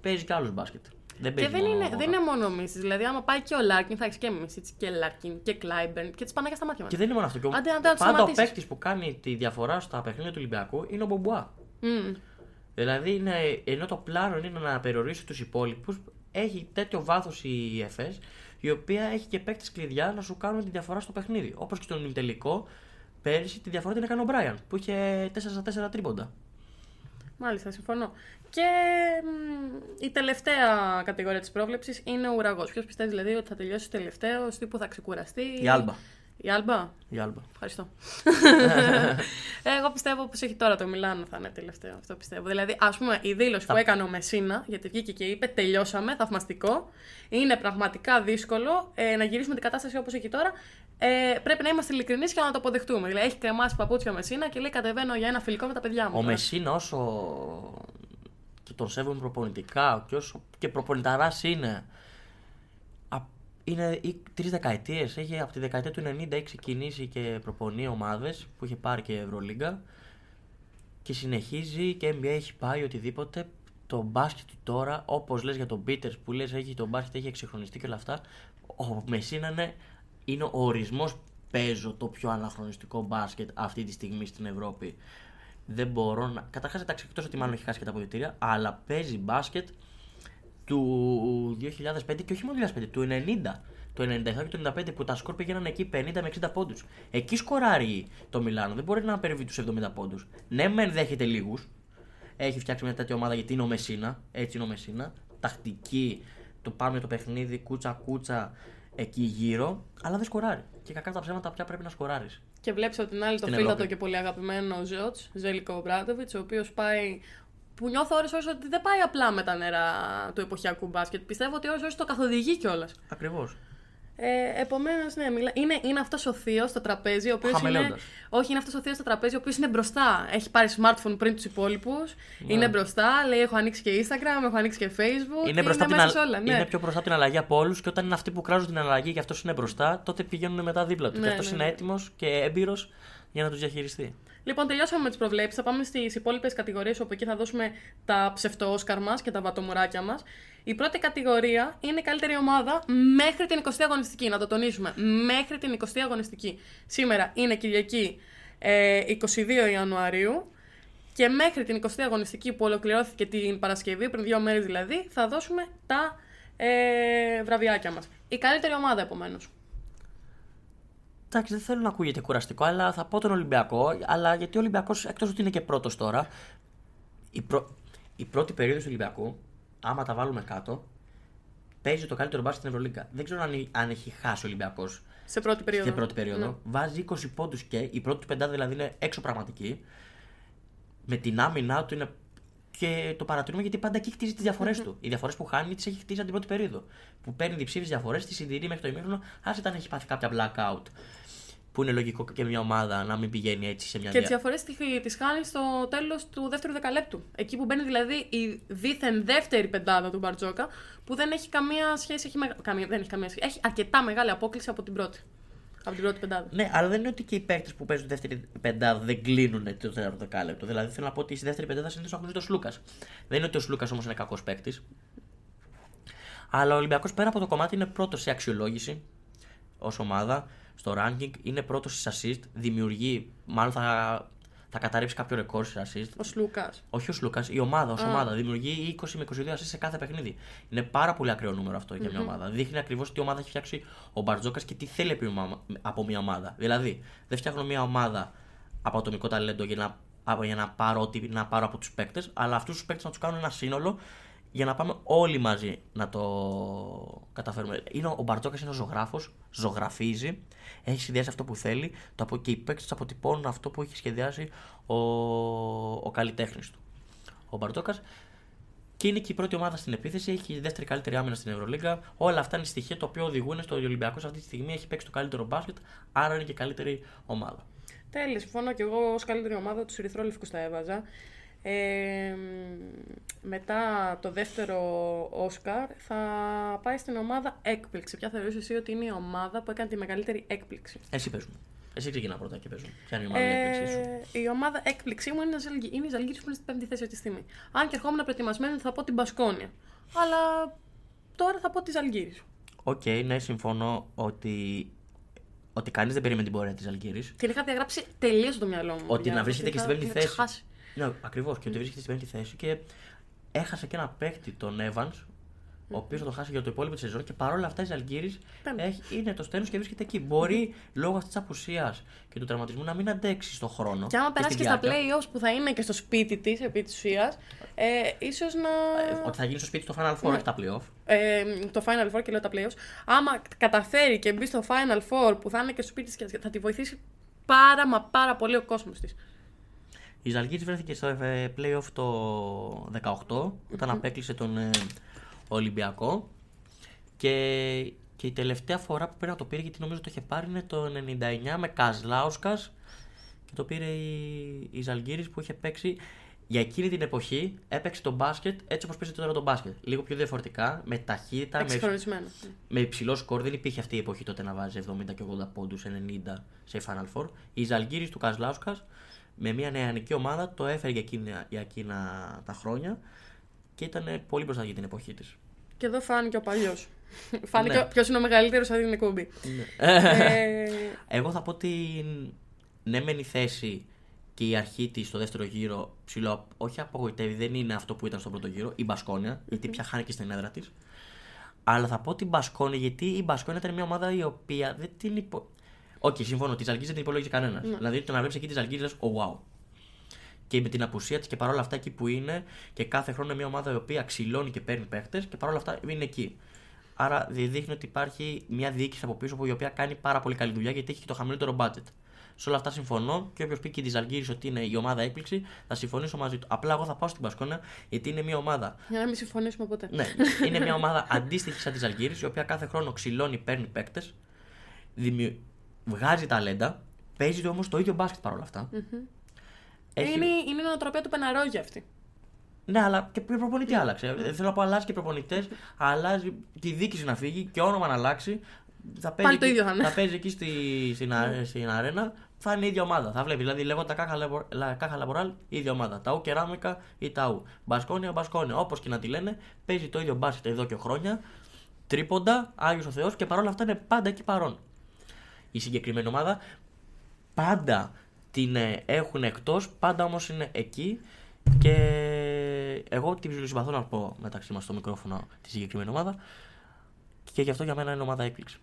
Παίζει και άλλους μπάσκετ. Δεν Και παίζει δεν μόνο είναι, ο δεν Γόκαπ. είναι μόνο ο Μίσης. Δηλαδή, άμα πάει και ο Λάρκιν, θα έχεις και Μίσιτς και Λάρκιν και Κλάιμπερν και τις πάνε και στα μάτια Και μα. δεν είναι μόνο αυτό. Και ο- Άντε, άντε, να το πάντα ο σταματήσεις. παίκτης που κάνει τη διαφορά στα παιχνίδια του Ολυμπιακού είναι ο Μπομπουά. Mm. Δηλαδή, είναι, ενώ το πλάνο είναι να περιορίσει τους υπόλοιπους, έχει τέτοιο βάθος η ΕΦΕΣ, η οποία έχει και παίκτες κλειδιά να σου κάνουν τη διαφορά στο παιχνίδι. Όπως και στον ημιτελικό, πέρυσι τη διαφορά την έκανε ο Μπράιαν, που είχε 4 4 τρίποντα. Μάλιστα, συμφωνώ. Και μ, η τελευταία κατηγορία της πρόβλεψης είναι ο ουραγός. Ποιος πιστεύει δηλαδή ότι θα τελειώσει τελευταίος, τύπου θα ξεκουραστεί. Η Άλμπα. Η Άλμπα; Η Άλμπα. Ευχαριστώ. (laughs) Εγώ πιστεύω πως έχει τώρα το Μιλάνο θα είναι τελευταίο. Αυτό πιστεύω. Δηλαδή, ας πούμε, η δήλωση που έκανε ο Μεσίνα, γιατί βγήκε και είπε: Τελειώσαμε, θαυμαστικό. Είναι πραγματικά δύσκολο ε, να γυρίσουμε την κατάσταση όπως έχει τώρα. Ε, πρέπει να είμαστε ειλικρινείς και να το αποδεχτούμε. Δηλαδή, έχει κρεμάσει παπούτσια ο Μεσίνα και λέει: Κατεβαίνω για ένα φιλικό με τα παιδιά μου. Ο τώρα». Μεσίνα, όσο και τον σέβομαι προπονητικά και όσο και προπονηταράς είναι, α- είναι τρεις δεκαετίες. Έχει από τη δεκαετία του 90 έχει ξεκινήσει και προπονεί ομάδες που είχε πάρει και Ευρωλίγκα και συνεχίζει και NBA έχει πάει οτιδήποτε. Το μπάσκετ του τώρα, όπως λες για τον Πίτερς που λες έχει το μπάσκετ, έχει εξυγχρονιστεί και όλα αυτά. Ο Μεσίνα είναι, είναι ο ορισμός παίζω το πιο αναχρονιστικό μπάσκετ αυτή τη στιγμή στην Ευρώπη. Δεν μπορώ να. Καταρχάς, εντάξει, εκτός ότι μάλλον έχει χάσει και τα αποδητήρια, αλλά παίζει μπάσκετ. Του 2005 και όχι μόνο 2005, του 90. Το 97 και το 95 που τα σκορ πήγαιναν εκεί 50 με 60 πόντους. Εκεί σκοράρει το Μιλάνο. Δεν μπορεί να περιβεί τους 70 πόντους. Ναι, μεν δέχεται λίγους. Έχει φτιάξει μια τέτοια ομάδα γιατί είναι ο Μεσίνα. Έτσι είναι ο Μεσίνα. Τακτική, το πάμε το παιχνίδι, κούτσα κούτσα εκεί γύρω. Αλλά δεν σκοράρει. Και κακά τα ψέματα πια πρέπει να σκοράρεις. Και βλέπεις από την άλλη το φίλατο και πολύ αγαπημένο Ζωτ, Ζέλικο Μπράντοβιτ, ο οποίος πάει που νιώθω ώρες ώρες ότι δεν πάει απλά με τα νερά του εποχιακού μπάσκετ. Πιστεύω ότι ώρες ώρες το καθοδηγεί κιόλας. Ακριβώς. Ε, Επομένως, ναι, μιλά... είναι, είναι αυτός ο θείος στο τραπέζι, ο οποίος είναι. Όχι, είναι αυτός ο θείος στο τραπέζι, ο οποίος είναι μπροστά. Έχει πάρει smartphone πριν τους υπόλοιπους. Ναι. Είναι μπροστά, λέει: Έχω ανοίξει και Instagram, έχω ανοίξει και Facebook. Είναι, μπροστά είναι, την όλα, ναι. είναι πιο μπροστά από την αλλαγή από όλους και όταν είναι αυτοί που κράζουν την αλλαγή και αυτός είναι μπροστά, τότε πηγαίνουν μετά δίπλα του. Ναι, και αυτός ναι, είναι ναι. έτοιμος και έμπειρος για να τους διαχειριστεί. Λοιπόν, τελειώσαμε με τις προβλέψεις. Θα πάμε στις υπόλοιπες κατηγορίες, όπου εκεί θα δώσουμε τα ψευτοόσκαρ μας και τα βατομουράκια μας. Η πρώτη κατηγορία είναι η καλύτερη ομάδα μέχρι την 20η αγωνιστική. Να το τονίσουμε. Μέχρι την 20η αγωνιστική. Σήμερα είναι Κυριακή 22 ε, Ιανουαρίου. Και μέχρι την 20η αγωνιστική που ολοκληρώθηκε την Παρασκευή, πριν δύο μέρες δηλαδή, θα δώσουμε τα ε, βραβιάκια μας. Η καλύτερη ομάδα επομένως. Εντάξει, δεν θέλω να ακούγεται κουραστικό, αλλά θα πω τον Ολυμπιακό. Αλλά γιατί ο Ολυμπιακός, εκτός ότι είναι και πρώτος τώρα, η, πρω... η πρώτη περίοδος του Ολυμπιακού, άμα τα βάλουμε κάτω, παίζει το καλύτερο μπάσκετ στην Ευρωλίγκα. Δεν ξέρω αν, αν έχει χάσει ο Ολυμπιακός. Σε πρώτη περίοδο. Σε πρώτη περίοδο. Ναι. Βάζει 20 πόντους και η πρώτη του πεντάδα δηλαδή είναι έξω πραγματική. Με την άμυνά του είναι. Και το παρατηρούμε γιατί πάντα εκεί χτίζει τις διαφορές του. Οι διαφορές που χάνει τις έχει χτίσει από την πρώτη περίοδο. Που παίρνει διψήφιε διαφορές, τι συντηρεί μέχρι το ημίχρονο, άσε αν έχει πάθει κάποια blackout που είναι λογικό και μια ομάδα να μην πηγαίνει έτσι σε μια Και τις διαφορές τις χάνει στο τέλος του δεύτερου δεκαλέπτου. Εκεί που μπαίνει δηλαδή η δίθεν δεύτερη πεντάδα του Μπαρτζόκα, που δεν έχει καμία σχέση. Έχει καμία, δεν έχει καμία σχέση. Έχει αρκετά μεγάλη απόκληση από την πρώτη. Από την πρώτη πεντάδα. Ναι, αλλά δεν είναι ότι και οι παίκτες που παίζουν δεύτερη πεντάδα δεν κλείνουν το τέταρτο δεκάλεπτο. Δηλαδή θέλω να πω ότι στη δεύτερη πεντάδα συνήθως ακολουθεί το Σλούκας. Δεν είναι ότι ο Σλούκας όμως είναι κακός παίκτης. Αλλά ο Ολυμπιακός πέρα από το κομμάτι είναι πρώτος σε αξιολόγηση ως ομάδα στο ranking, είναι πρώτος στις assist, δημιουργεί, μάλλον θα, θα καταρρύψει κάποιο ρεκόρ στις assist. Ο Σλούκας. Όχι ο Σλούκας, η ομάδα, ως ομάδα. Δημιουργεί 20 με 22 assist σε κάθε παιχνίδι. Είναι πάρα πολύ ακραίο νούμερο αυτό για μια ομάδα. Δείχνει ακριβώς τι ομάδα έχει φτιάξει ο Μπαρτζόκας και τι θέλει από μια ομάδα. Δηλαδή, δεν φτιάχνω μια ομάδα από ατομικό ταλέντο για να, για να πάρω, να πάρω από τους παίκτες, αλλά αυτούς τους παίκτες να τους κάνω ένα σύνολο για να πάμε όλοι μαζί να το καταφέρουμε. Είναι, ο Μπαρτζόκας είναι ο ζωγράφος, ζωγραφίζει, έχει σχεδιάσει αυτό που θέλει το, και οι παίκτες αποτυπώνουν αυτό που έχει σχεδιάσει ο, ο καλλιτέχνης του. Ο Μπαρτζόκας και είναι και η πρώτη ομάδα στην επίθεση, έχει η δεύτερη καλύτερη άμυνα στην Ευρωλίγα. Όλα αυτά είναι στοιχεία τα οποία οδηγούν στο Ολυμπιακός αυτή τη στιγμή έχει παίξει το καλύτερο μπάσκετ, άρα είναι και καλύτερη ομάδα. Τέλει, συμφωνώ και εγώ ως καλύτερη ομάδα τους Ερυθρόλευκους τα έβαζα. Ε, μετά το δεύτερο Όσκαρ θα πάει στην ομάδα έκπληξη. Ποια θεωρείς εσύ ότι είναι η ομάδα που έκανε τη μεγαλύτερη έκπληξη; Εσύ πες μου. Εσύ ξεκινά πρώτα και πες μου. Ποια είναι η ομάδα ε, έκπληξη σου; Η ομάδα έκπληξή μου είναι, είναι η Ζαλγκύρη που είναι στην πέμπτη θέση αυτή τη στιγμή. Αν και ερχόμουν προετοιμασμένη θα πω την Μπασκόνια. Αλλά τώρα θα πω τη Ζαλγκίρις. OK, okay, ναι, συμφωνώ ότι ότι κανείς δεν περίμενε την πορεία της Ζαλγκίρις. Την είχα διαγράψει τελείως στο μυαλό μου. Ότι να βρίσκεται και στην πέμπτη θέση. Ναι, ακριβώς. Και ότι βρίσκεται στην πέμπτη θέση και έχασε και ένα παίκτη, τον Evans, ο οποίος θα τον χάσει για το υπόλοιπο της σεζόν και παρόλα αυτά η Ζαλγκίρις είναι το στέλνο και βρίσκεται εκεί. Μπορεί λόγω αυτής της απουσίας και του τραυματισμού να μην αντέξει στον χρόνο. Και άμα περάσει και, στα playoffs που θα είναι και στο σπίτι της επί της ουσίας, ε, ίσως να. Ε, ότι θα γίνει στο σπίτι το Final Four, ναι. όχι τα playoff. Ε, το Final Four και λέω τα playoffs. Άμα καταφέρει και μπει στο Final Four που θα είναι και στο σπίτι της, θα τη βοηθήσει πάρα μα πάρα πολύ ο κόσμος της. Η Ζαλγκύρης βρέθηκε στο ε, playoff το 18 όταν απέκλεισε τον ε, Ολυμπιακό και, και η τελευταία φορά που πήρε να το πήρε γιατί νομίζω το είχε πάρει είναι το 99 με Καζλάουσκας και το πήρε η, η Ζαλγκύρης που είχε παίξει για εκείνη την εποχή έπαιξε το μπάσκετ έτσι όπως παίζει τώρα το μπάσκετ. Λίγο πιο διαφορετικά, με ταχύτητα, με, με υψηλό σκορ. Δεν υπήρχε αυτή η εποχή τότε να βάζει 70 και 80 πόντους, 90 σε Final Four. Η Ζαλγκύρη του Καζλάουσκας με μια νεανική ομάδα το έφερε για εκείνα, για εκείνα τα χρόνια και ήταν πολύ μπροστά για την εποχή της. Και εδώ φάνηκε ο παλιός. (laughs) φάνηκε ναι. ποιος είναι ο μεγαλύτερος από την εκπομπή. Ναι. ε... Εγώ θα πω ότι ναι, μεν η θέση και η αρχή της στο δεύτερο γύρο ψηλό, όχι απογοητεύει, δεν είναι αυτό που ήταν στο πρώτο γύρο, η Μπασκόνια γιατί πια χάνει και στην έδρα της. Αλλά θα πω την Μπασκόνια γιατί η Μπασκόνια ήταν μια ομάδα η οποία δεν την υπο... OK, okay, συμφωνώ, τη Ζαλγκίρις δεν την υπολόγιζε κανένας. Ναι. Δηλαδή το να βλέπεις εκεί τη Ζαλγκίρις λες, oh, wow. Και με την απουσία της και παρόλα αυτά εκεί που είναι και κάθε χρόνο είναι μια ομάδα η οποία ξυλώνει και παίρνει παίχτες και παρόλα αυτά είναι εκεί. Άρα δείχνει ότι υπάρχει μια διοίκηση από πίσω που η οποία κάνει πάρα πολύ καλή δουλειά γιατί έχει και το χαμηλότερο budget. Σε όλα αυτά συμφωνώ και όποιος πει και τη Ζαλγκύρη ότι είναι η ομάδα έκπληξη, θα συμφωνήσω μαζί του. Απλά εγώ θα πάω στην Πασκόνα γιατί είναι μια ομάδα. Για να μην συμφωνήσουμε ποτέ. Ναι, είναι μια ομάδα αντίστοιχη σαν τη Ζαλγκύρη, η οποία κάθε χρόνο ξυλώνει, παίρνει παίκτε, δημιου... βγάζει ταλέντα, παίζει όμως το ίδιο μπάσκετ παρόλα αυτά. Mm-hmm. Έχει... Είναι, είναι η νοοτροπία του Πεναρόγια αυτή. Ναι, αλλά και προπονητή άλλαξε. Δεν θέλω να πω αλλάζει και προπονητές, αλλάζει τη διοίκηση να φύγει και όνομα να αλλάξει. Θα παίζει, το ίδιο θα, θα παίζει εκεί στη, στην, στην αρένα, θα είναι η ίδια ομάδα. Θα βλέπεις. Δηλαδή λέγονται τα Κάχα Λαμποράλ, η ίδια ομάδα. Τάου Κεράμικα ή Τάου. Μπασκόνια, Μπασκόνια. Όπως και να τη λένε, παίζει το ίδιο μπάσκετ εδώ και χρόνια. Τρίποντα, Άγιος ο Θεός και παρόλα αυτά είναι πάντα εκεί παρόν. Η συγκεκριμένη ομάδα πάντα την ε, έχουν εκτός, πάντα όμως είναι εκεί και εγώ την συμπαθώ να πω μεταξύ μας στο μικρόφωνο τη συγκεκριμένη ομάδα και γι' αυτό για μένα είναι ομάδα έκπληξη.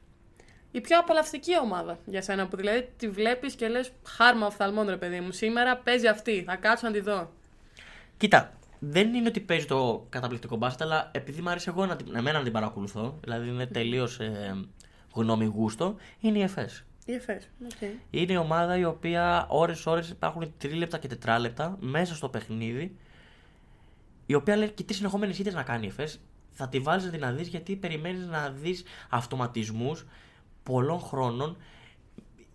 Η πιο απολαυστική ομάδα για σένα που δηλαδή τη βλέπεις και λες χάρμα οφθαλμών ρε παιδί μου. Σήμερα παίζει αυτή, θα κάτσω να τη δω. Κοίτα, δεν είναι ότι παίζει το καταπληκτικό μπάσκετ, αλλά επειδή μου αρέσει εγώ να, εμένα να την παρακολουθώ, δηλαδή είναι τελείως ε, γνώμη γούστο, είναι η ΕΦΕΣ. Okay. Είναι η ομάδα η οποία ώρες-ώρες υπάρχουν τρίλεπτα και τετράλεπτα μέσα στο παιχνίδι. Η οποία λέει και τι συνεχόμενες ήττες να κάνει η ΕΦΕΣ. Θα τη βάλεις να την δεις γιατί περιμένεις να δεις αυτοματισμούς πολλών χρόνων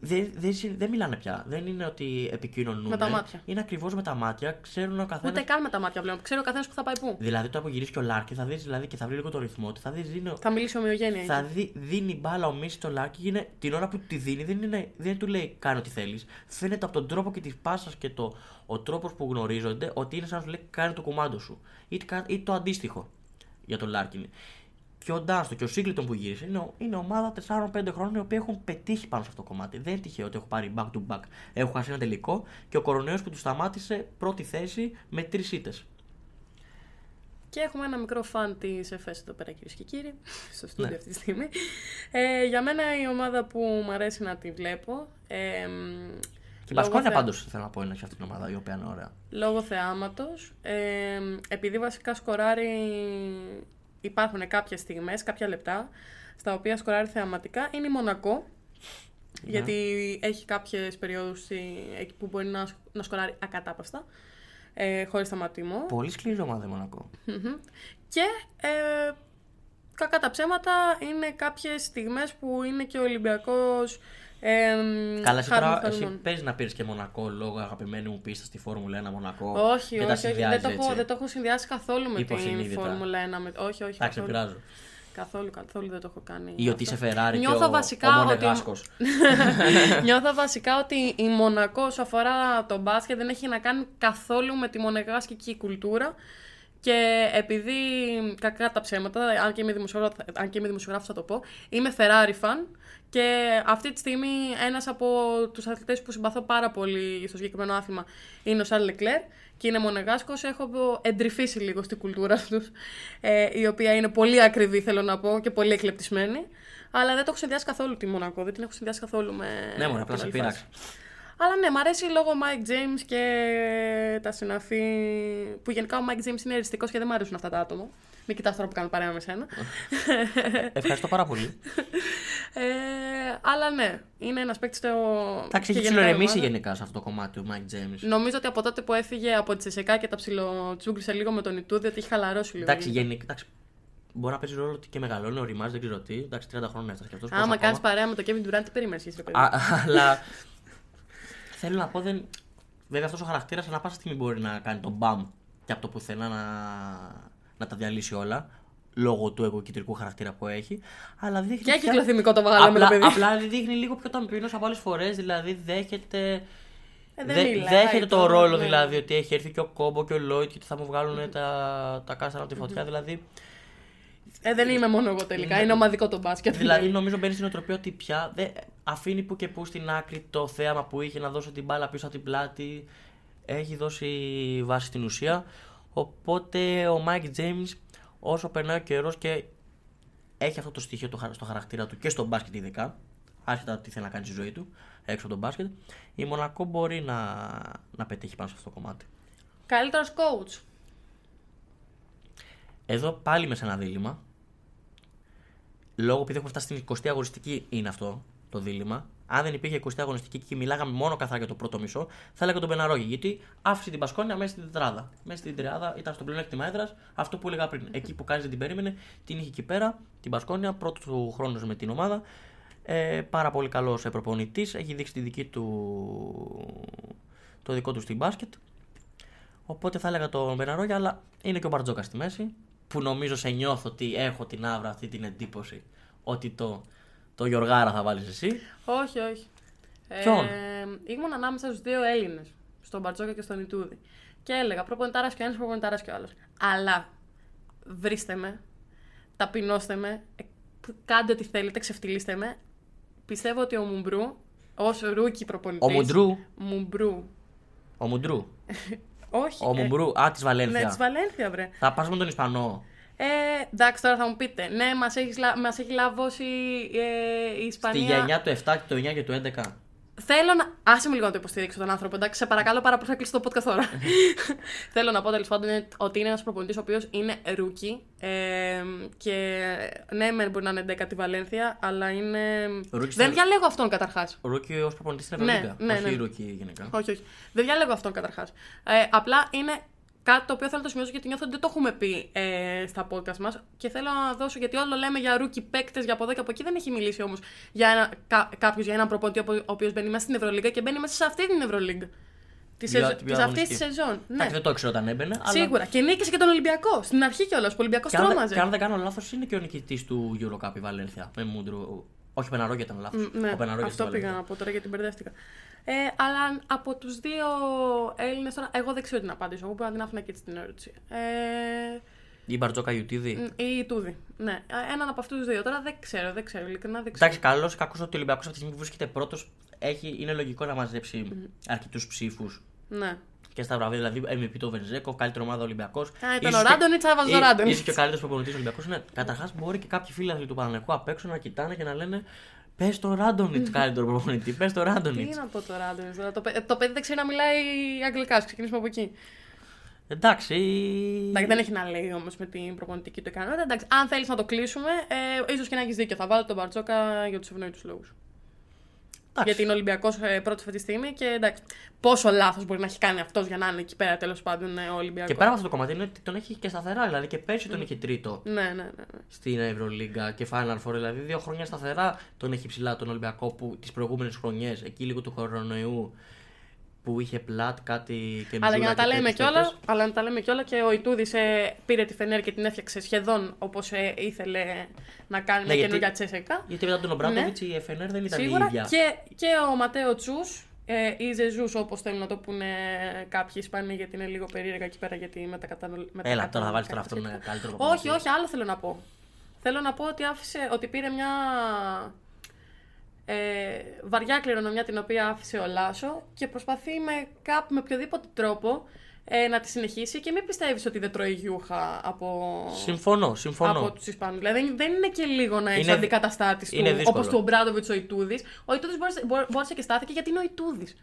δεν, δεν, δεν μιλάνε πια. Δεν είναι ότι επικοινωνούν. Με τα μάτια. Είναι ακριβώς με τα μάτια. Ξέρουν ο καθένας. Ούτε καν με τα μάτια πλέον. Ξέρει ο καθένας που θα πάει πού. Δηλαδή το απογυρίσεις και ο Λάρκιν θα δεις δηλαδή, και θα βρει λίγο το ρυθμό του. Θα, δεις, δίνει, θα μιλήσει ομοιογένεια. Θα δει, δίνει μπάλα ο Μίσιτς στο Λάρκιν. Είναι, την ώρα που τη δίνει δεν, είναι, δεν του λέει κάνει ό,τι θέλεις. Φαίνεται από τον τρόπο και της πάσας και το, ο τρόπος που γνωρίζονται ότι είναι σαν να σου λέει κάνει το κουμάντο σου. Ή, ή το αντίστοιχο για τον Λάρκιν και ο Ντάνστον και ο Σίνγκλετον που γύρισε είναι, είναι ομάδα 4-5 χρόνων οι οποίοι έχουν πετύχει πάνω σε αυτό το κομμάτι. Δεν είναι τυχαίο ότι έχω πάρει back to back. Έχω χάσει ένα τελικό και ο κορονοϊό που τους σταμάτησε πρώτη θέση με τρεις ήττες. Και έχουμε ένα μικρό φαν της ΕΦΕΣ εδώ πέρα, κυρίες και κύριοι, (laughs) στο στούντιο ναι. αυτή τη στιγμή. Ε, για μένα η ομάδα που μου αρέσει να τη βλέπω. Ε, και η Μπασκόνια θεα... πάντως θέλω να πω είναι σε αυτή την ομάδα η οποία είναι ωραία. Λόγω θεάματος. Ε, επειδή βασικά σκοράρει υπάρχουν κάποιες στιγμές, κάποια λεπτά, στα οποία σκοράρει θεαματικά, είναι η Μονακό. Ναι. Γιατί έχει κάποιες περιόδους εκεί που μπορεί να, να σκοράρει ακατάπαστα, ε, χωρίς σταματημό. Πολύ σκληρή ομάδα η μονακο Και ε, κακά τα ψέματα είναι κάποιες στιγμές που είναι και ο Ολυμπιακός ε, Καλά, εσύ τώρα εσύ παίζει να πήρες και Μονακό λόγω αγαπημένου μου πίστα στη Φόρμουλα 1 Μονακό. Όχι, όχι, όχι δεν, το έχω, δεν το έχω συνδυάσει καθόλου με την Φόρμουλα 1. Με... Όχι, όχι. Εντάξει, πειράζω. Καθόλου, καθόλου δεν το έχω κάνει. Ή ότι είσαι Ferrari Νιώθω και ο, βασικά ο ότι... (laughs) Νιώθω βασικά ότι η Μονακό όσο αφορά τον μπάσκετ δεν έχει να κάνει καθόλου με τη μονεγάσκικη κουλτούρα. Και επειδή κακά τα ψέματα, αν και είμαι δημοσιογράφος, θα το πω, είμαι Ferrari fan. Και αυτή τη στιγμή ένας από τους αθλητές που συμπαθώ πάρα πολύ στο συγκεκριμένο άθλημα είναι ο Σαρλ Λεκλέρ και είναι μονεγάσκος. Έχω εντρυφήσει λίγο στην κουλτούρα τους, ε, η οποία είναι πολύ ακριβή, θέλω να πω, και πολύ εκλεπτισμένη. Αλλά δεν το έχω συνδυάσει καθόλου τη Μονακό, δεν την έχω συνδυάσει καθόλου με. Ναι, μόνο απλά σε πείραξε. Αλλά ναι, μου αρέσει λόγω Mike James και τα συναφή. που γενικά ο Mike James είναι εριστικός και δεν μου αρέσουν αυτά τα άτομα. Μην κοιτάς τώρα που κάνω παρέα με σένα. (laughs) Ευχαριστώ πάρα πολύ. ε, αλλά ναι, είναι ένας παίκτης στο. Εντάξει, έχει ψιλορεμήσει γενικά σε αυτό το κομμάτι του Mike James. Νομίζω ότι από τότε που έφυγε από τη ΣΕΚΑ και τα ψιλοτσούγκρισε λίγο με τον Ιτούδη, ότι έχει χαλαρώσει λίγο. Εντάξει, γενικά. Εντάξει, Μπορεί να παίζει ρόλο ότι και μεγαλώνει, ο Ρημάζ, δεν ξέρω τι. Εντάξει, 30 χρόνια έφτασε και αυτό. Άμα κάνεις παρέα με το Kevin Durant, τι περιμένεις, (laughs) Αλλά θέλω να πω, δεν... βέβαια αυτός ο χαρακτήρας ανά πάσα στιγμή μπορεί να κάνει τον μπαμ και από το πουθενά να, να τα διαλύσει όλα λόγω του εγωκεντρικού χαρακτήρα που έχει. Αλλά δείχνει. Και έχει κυκλοθυμικό το μεγάλο το παιδί. Απλά δείχνει λίγο πιο ταμπινό από άλλες φορές. Δηλαδή δέχεται. Ε, δεν Δε, δέχεται το ρόλο ναι. δηλαδή ότι έχει έρθει και ο Κόμπο και ο Λόιτ και θα μου βγάλουν τα, τα κάστρα από τη φωτιά. Δηλαδή. Ε, δεν είμαι μόνο εγώ τελικά. Είναι ομαδικό το μπάσκετ. Δηλαδή νομίζω μπαίνει στην οτροπία ότι πια. Δε, αφήνει που και που στην άκρη το θέαμα που είχε να δώσει την μπάλα πίσω από την πλάτη. Έχει δώσει βάση στην ουσία. Οπότε ο Mike James όσο περνάει ο καιρός και έχει αυτό το στοιχείο στο χαρακτήρα του και στο μπάσκετ ειδικά, άσχετα τι θέλει να κάνει στη ζωή του έξω από τον μπάσκετ, η Μονακό μπορεί να, να πετύχει πάνω σε αυτό το κομμάτι. Καλύτερος coach. Εδώ πάλι με σε ένα δίλημα. Λόγω επειδή έχουμε φτάσει στην 20η αγωνιστική είναι αυτό το δίλημα. Αν δεν υπήρχε 20η αγωνιστική και μιλάγαμε μόνο καθαρά για το πρώτο μισό, θα έλεγα τον Πεναρόγη. Γιατί άφησε την Πασκόνια μέσα στην τετράδα. Μέσα στην τριάδα ήταν στο πλεονέκτημα έδρας. Αυτό που έλεγα πριν. Εκεί που κάνει δεν την περίμενε, την είχε εκεί πέρα. Την Πασκόνια, πρώτος του χρόνος με την ομάδα. Ε, πάρα πολύ καλός προπονητής. Έχει δείξει τη δική του, το δικό του στην μπάσκετ. Οπότε θα έλεγα τον Μπεναρόγια, αλλά είναι και ο Μπαρτζόκα στη μέση. Που νομίζω σε νιώθω ότι έχω την άβρα αυτή την εντύπωση ότι το, το Γιωργάρα θα βάλεις εσύ. Όχι, όχι. Ποιον; Ε, ήμουν ανάμεσα στους δύο Έλληνες, στον Μπαρτζόκα και στον Ιτούδη. Και έλεγα προπονητάρας και ο ένας, προπονητάρας και ο άλλος. Αλλά βρίστε με, ταπεινώστε με, ε, κάντε ό,τι θέλετε, ξεφτυλίστε με. Πιστεύω ότι ο Μουμπρού, ως rookie προπονητή. Ο Μουντρού; Μουμπρού. Ο Μουντρού. (laughs) Όχι. Ο ε, Μουμπρού. Α, της Βαλένθια. Ναι, της Βαλένθια, βρε. Θα πας με τον Ισπανό. Ε, εντάξει, τώρα θα μου πείτε. Ναι, μας έχεις, μας έχει λαβώσει ε, η Ισπανία. Στη γενιά του 7 και του 9 και του 11. Θέλω να. Άσε με λίγο να το υποστηρίξω τον άνθρωπο, εντάξει. Σε παρακαλώ πάρα πολύ, θα κλείσω το podcast τώρα. (laughs) (laughs) Θέλω να πω τέλος πάντων είναι ότι είναι ένας προπονητής ο οποίος είναι rookie. Ε, και ναι, μεν μπορεί να είναι 10η η Βαλένθια, αλλά είναι. Rookie Δεν στα- διαλέγω αυτόν καταρχάς. Rookie ως προπονητής στην Ναι, Ευρωλίγκα. ναι, όχι ναι. rookie γενικά. Όχι, όχι. Δεν διαλέγω αυτόν καταρχάς. Ε, απλά είναι κάτι το οποίο θέλω να το σημειώσω γιατί νιώθω ότι δεν το έχουμε πει ε, στα podcast μας. Και θέλω να δώσω, γιατί όλο λέμε για rookie παίκτες, για από εδώ και από εκεί. Δεν έχει μιλήσει όμως για ένα, κα, κάποιος για έναν προπονητή ο οποίο μπαίνει μέσα στην Ευρωλίγκα και μπαίνει μέσα σε αυτή την Ευρωλίγκα. Τη Πιο- σεζο... την πιο της αυτής αγωνιστική. τη σεζόν. Ναι. Εντάξει, δεν το ήξερα όταν έμπαινε. αλλά- Σίγουρα. Και νίκησε και τον Ολυμπιακό. Στην αρχή κιόλας. Ο Ολυμπιακός Και αν, δεν- τρόμαζε. και αν δεν κάνω λάθος, είναι και ο νικητής του Eurocup η Βαλένθια. Με Μούντρου. Όχι, ο Πεναρόγια ήταν λάθος. Μ, Ναι, ο Πεναρόγια αυτό πήγα να πω τώρα γιατί μπερδεύτηκα. Ε, αλλά από τους δύο Έλληνες τώρα, εγώ δεν ξέρω τι να απαντήσω. Εγώ μπορώ να την άφηνα και έτσι την ερώτηση. Ε, Η Μπαρτζόκα Ιουτίδη. μ, ή η Τούδη. Ναι, Ε, έναν από αυτούς τους δύο. Τώρα δεν ξέρω, δεν ξέρω. Ειλικρινά δεν ξέρω. Εντάξει, καλό ή κακό ότι ο Ολυμπιακός αυτή τη στιγμή που βρίσκεται πρώτος είναι λογικό να μαζέψει αρκετούς ψήφους Ναι. Και στα βραβεία. Δηλαδή, MVP το Βενζέκο, καλύτερη ομάδα Ολυμπιακός. Α, ήταν ο Ράντονιτς, θα βάζω Ράντονιτς. Είσαι και ο καλύτερος προπονητής Ολυμπιακός. Ναι, καταρχάς μπορεί και κάποιοι φίλοι του Παναγενικού απ' έξω να κοιτάνε και να λένε Πες το Ράντονιτς (laughs) καλύτερο προπονητή. Πες το Τι Ράντονιτ. να πω το Ράντονιτς. τώρα, Το, παι- το παιδί δεν ξέρει να μιλάει αγγλικά. ας Ξεκινήσουμε από εκεί. Εντάξει. Εντάξει, δεν έχει να λέει όμως με την προπονητική του ικανότητα. Εντάξει, αν θέλεις να το κλείσουμε, ε, ίσως και να έχεις δίκιο. Θα βάλω τον Μπαρτσόκα για τους ευνόητου λόγους. Εντάξει. Γιατί είναι Ολυμπιακός ε, πρώτος αυτή τη στιγμή και εντάξει, πόσο λάθος μπορεί να έχει κάνει αυτός για να είναι εκεί πέρα τέλος πάντων ε, ο Ολυμπιακός. Και πέρα από αυτό το κομμάτι είναι ότι τον έχει και σταθερά. Δηλαδή και πέρσι τον είχε τρίτο Ναι, ναι, ναι. ναι. στην Ευρωλίγκα και Final Four. Δηλαδή δύο χρόνια σταθερά τον έχει ψηλά τον Ολυμπιακό που τις προηγούμενες χρονιές, εκεί λίγο του κορονοϊού που είχε πλάτ κάτι και Αλλά για να μιζούρα τα και λέμε τέτοιες κιόλα, τέτοιες. αλλά να τα λέμε κιόλα και ο Ιτούδης ε, πήρε τη Φενέρ και την έφτιαξε σχεδόν όπως ήθελε να κάνει Ναι, μια γιατί- καινούργια τσέσεκα. Γιατί μετά τον Ομπράντοβιτς η FNR δεν ήταν η Ναι. Σίγουρα ίδια. και, και ο Ματέο Τσούς ε, ή Ζεζούς, όπως θέλουν να το πούνε κάποιοι Ισπανοί, γιατί είναι λίγο περίεργα εκεί πέρα γιατί μετακατανολ... Έλα τώρα θα βάλεις τώρα αυτόν ε, καλύτερο προπονητή. Όχι, όχι, άλλο θέλω να πω. Θέλω να πω ότι άφησε, ότι πήρε μια ε, βαριά κληρονομιά την οποία άφησε ο Λάσο και προσπαθεί με, κάπου, με οποιοδήποτε τρόπο ε, να τη συνεχίσει και μην πιστεύεις ότι δεν τρώει γιούχα από, Συμφωνώ, συμφωνώ. από τους Ισπανού. Δηλαδή δεν, δεν είναι και λίγο να έχεις Είναι- αντικαταστάτης είναι του δύσκολο. όπως του Ομπράντοβιτ ο Ιτούδης. Ο Ιτούδης μπόρεσε, μπο- μπόρεσε και στάθηκε γιατί είναι ο Ιτούδης.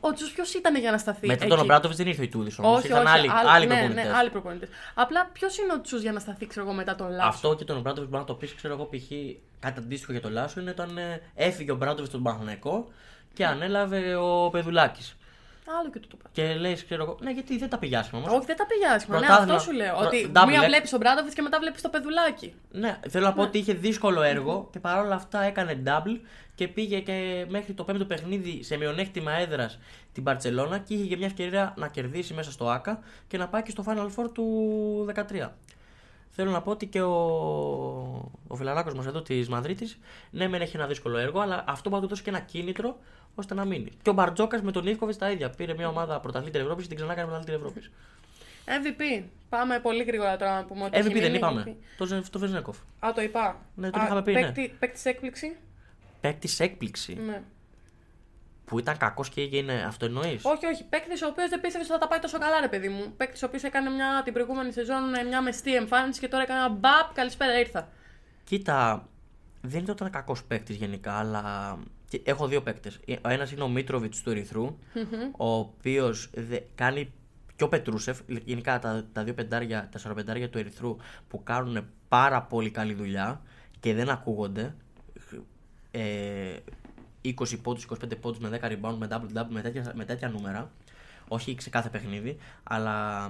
Ο Τσου ποιος ήταν για να σταθεί. Μετά εκεί; τον Ομπράντοβιτ δεν ήρθε ο Ιτούδη όμως. Όχι, Ήταν όχι, άλλοι, άλλοι, άλλοι ναι, προπονητές. ναι, άλλοι προπονητές. Απλά ποιος είναι ο Τσου για να σταθεί, ξέρω εγώ, μετά τον Λάσο; Αυτό και τον Ομπράντοβιτ μπορεί να το πεις, ξέρω εγώ, π.χ. κάτι αντίστοιχο για τον Λάσο είναι όταν ε, έφυγε ο Ομπράντοβιτ στον Παναθηναϊκό και ανέλαβε ο Πεδουλάκης. Άλλο και τούτο πράγμα. Και λες, ξέρω εγώ, ναι, γιατί δεν τα πήγε άσχημα όμως. Όχι, δεν τα πήγε άσχημα. Ναι, Πρωτάθλημα. αυτό σου λέω. Προ- Ότι double μία leg. βλέπεις τον Μπράντοβιτ και μετά βλέπεις το πεδουλάκι. Ναι, θέλω να πω ότι είχε δύσκολο έργο και παρόλα αυτά έκανε double και πήγε και μέχρι το πέμπτο παιχνίδι σε μειονέκτημα έδρας την Παρσελώνα και είχε και μια ευκαιρία να κερδίσει μέσα στο ΑΚΑ και να πάει και στο Final Four του 13. Θέλω να πω ότι και ο, ο φιλαράκος μας εδώ της Μαδρίτης ναι μεν έχει ένα δύσκολο έργο αλλά αυτό μπορεί να του δώσει και ένα κίνητρο ώστε να μείνει. Και ο Μπαρτζόκας με τον Ιβκοβιτ τα ίδια. Πήρε μια ομάδα πρωταθλήτρια Ευρώπης και την ξανά έκανε πρωταθλήτρια Ευρώπης. MVP. Πάμε πολύ γρήγορα τώρα να πούμε ότι. έχει MVP δεν μείνει είπαμε. MVP. Το, Ζε- το Βεζνέκοφ. Α, το είπα. Ναι, το είχαμε πει, ναι. Παίκτης έκπληξη; Παίκτης έκπληξη. Ναι. Που ήταν κακός και έγινε. Αυτό εννοεί. Όχι, όχι. Παίκτης ο οποίος δεν πίστευε ότι θα τα πάει τόσο καλά, ρε παιδί μου. Παίκτης ο οποίος έκανε μια, την προηγούμενη σεζόν ε, μια μεστή εμφάνιση και τώρα έκανε ένα μπαπ. Καλησπέρα, ήρθα. Κοίτα, δεν είναι ότι ήταν κακός παίκτης γενικά, αλλά. και Έχω δύο παίκτες. Ο ένας είναι ο Μίτροβιτς του ερυθρου ο οποίος κάνει και ο Πετρούσεφ, γενικά τα, τα δύο πεντάρια, τα σαροπεντάρια του Ερυθρού που κάνουν πάρα πολύ καλή δουλειά και δεν ακούγονται. Ε, 20 πόντους, 25 πόντους με 10 rebound, με double double, με τέτοια, με τέτοια νούμερα. Όχι σε κάθε παιχνίδι, αλλά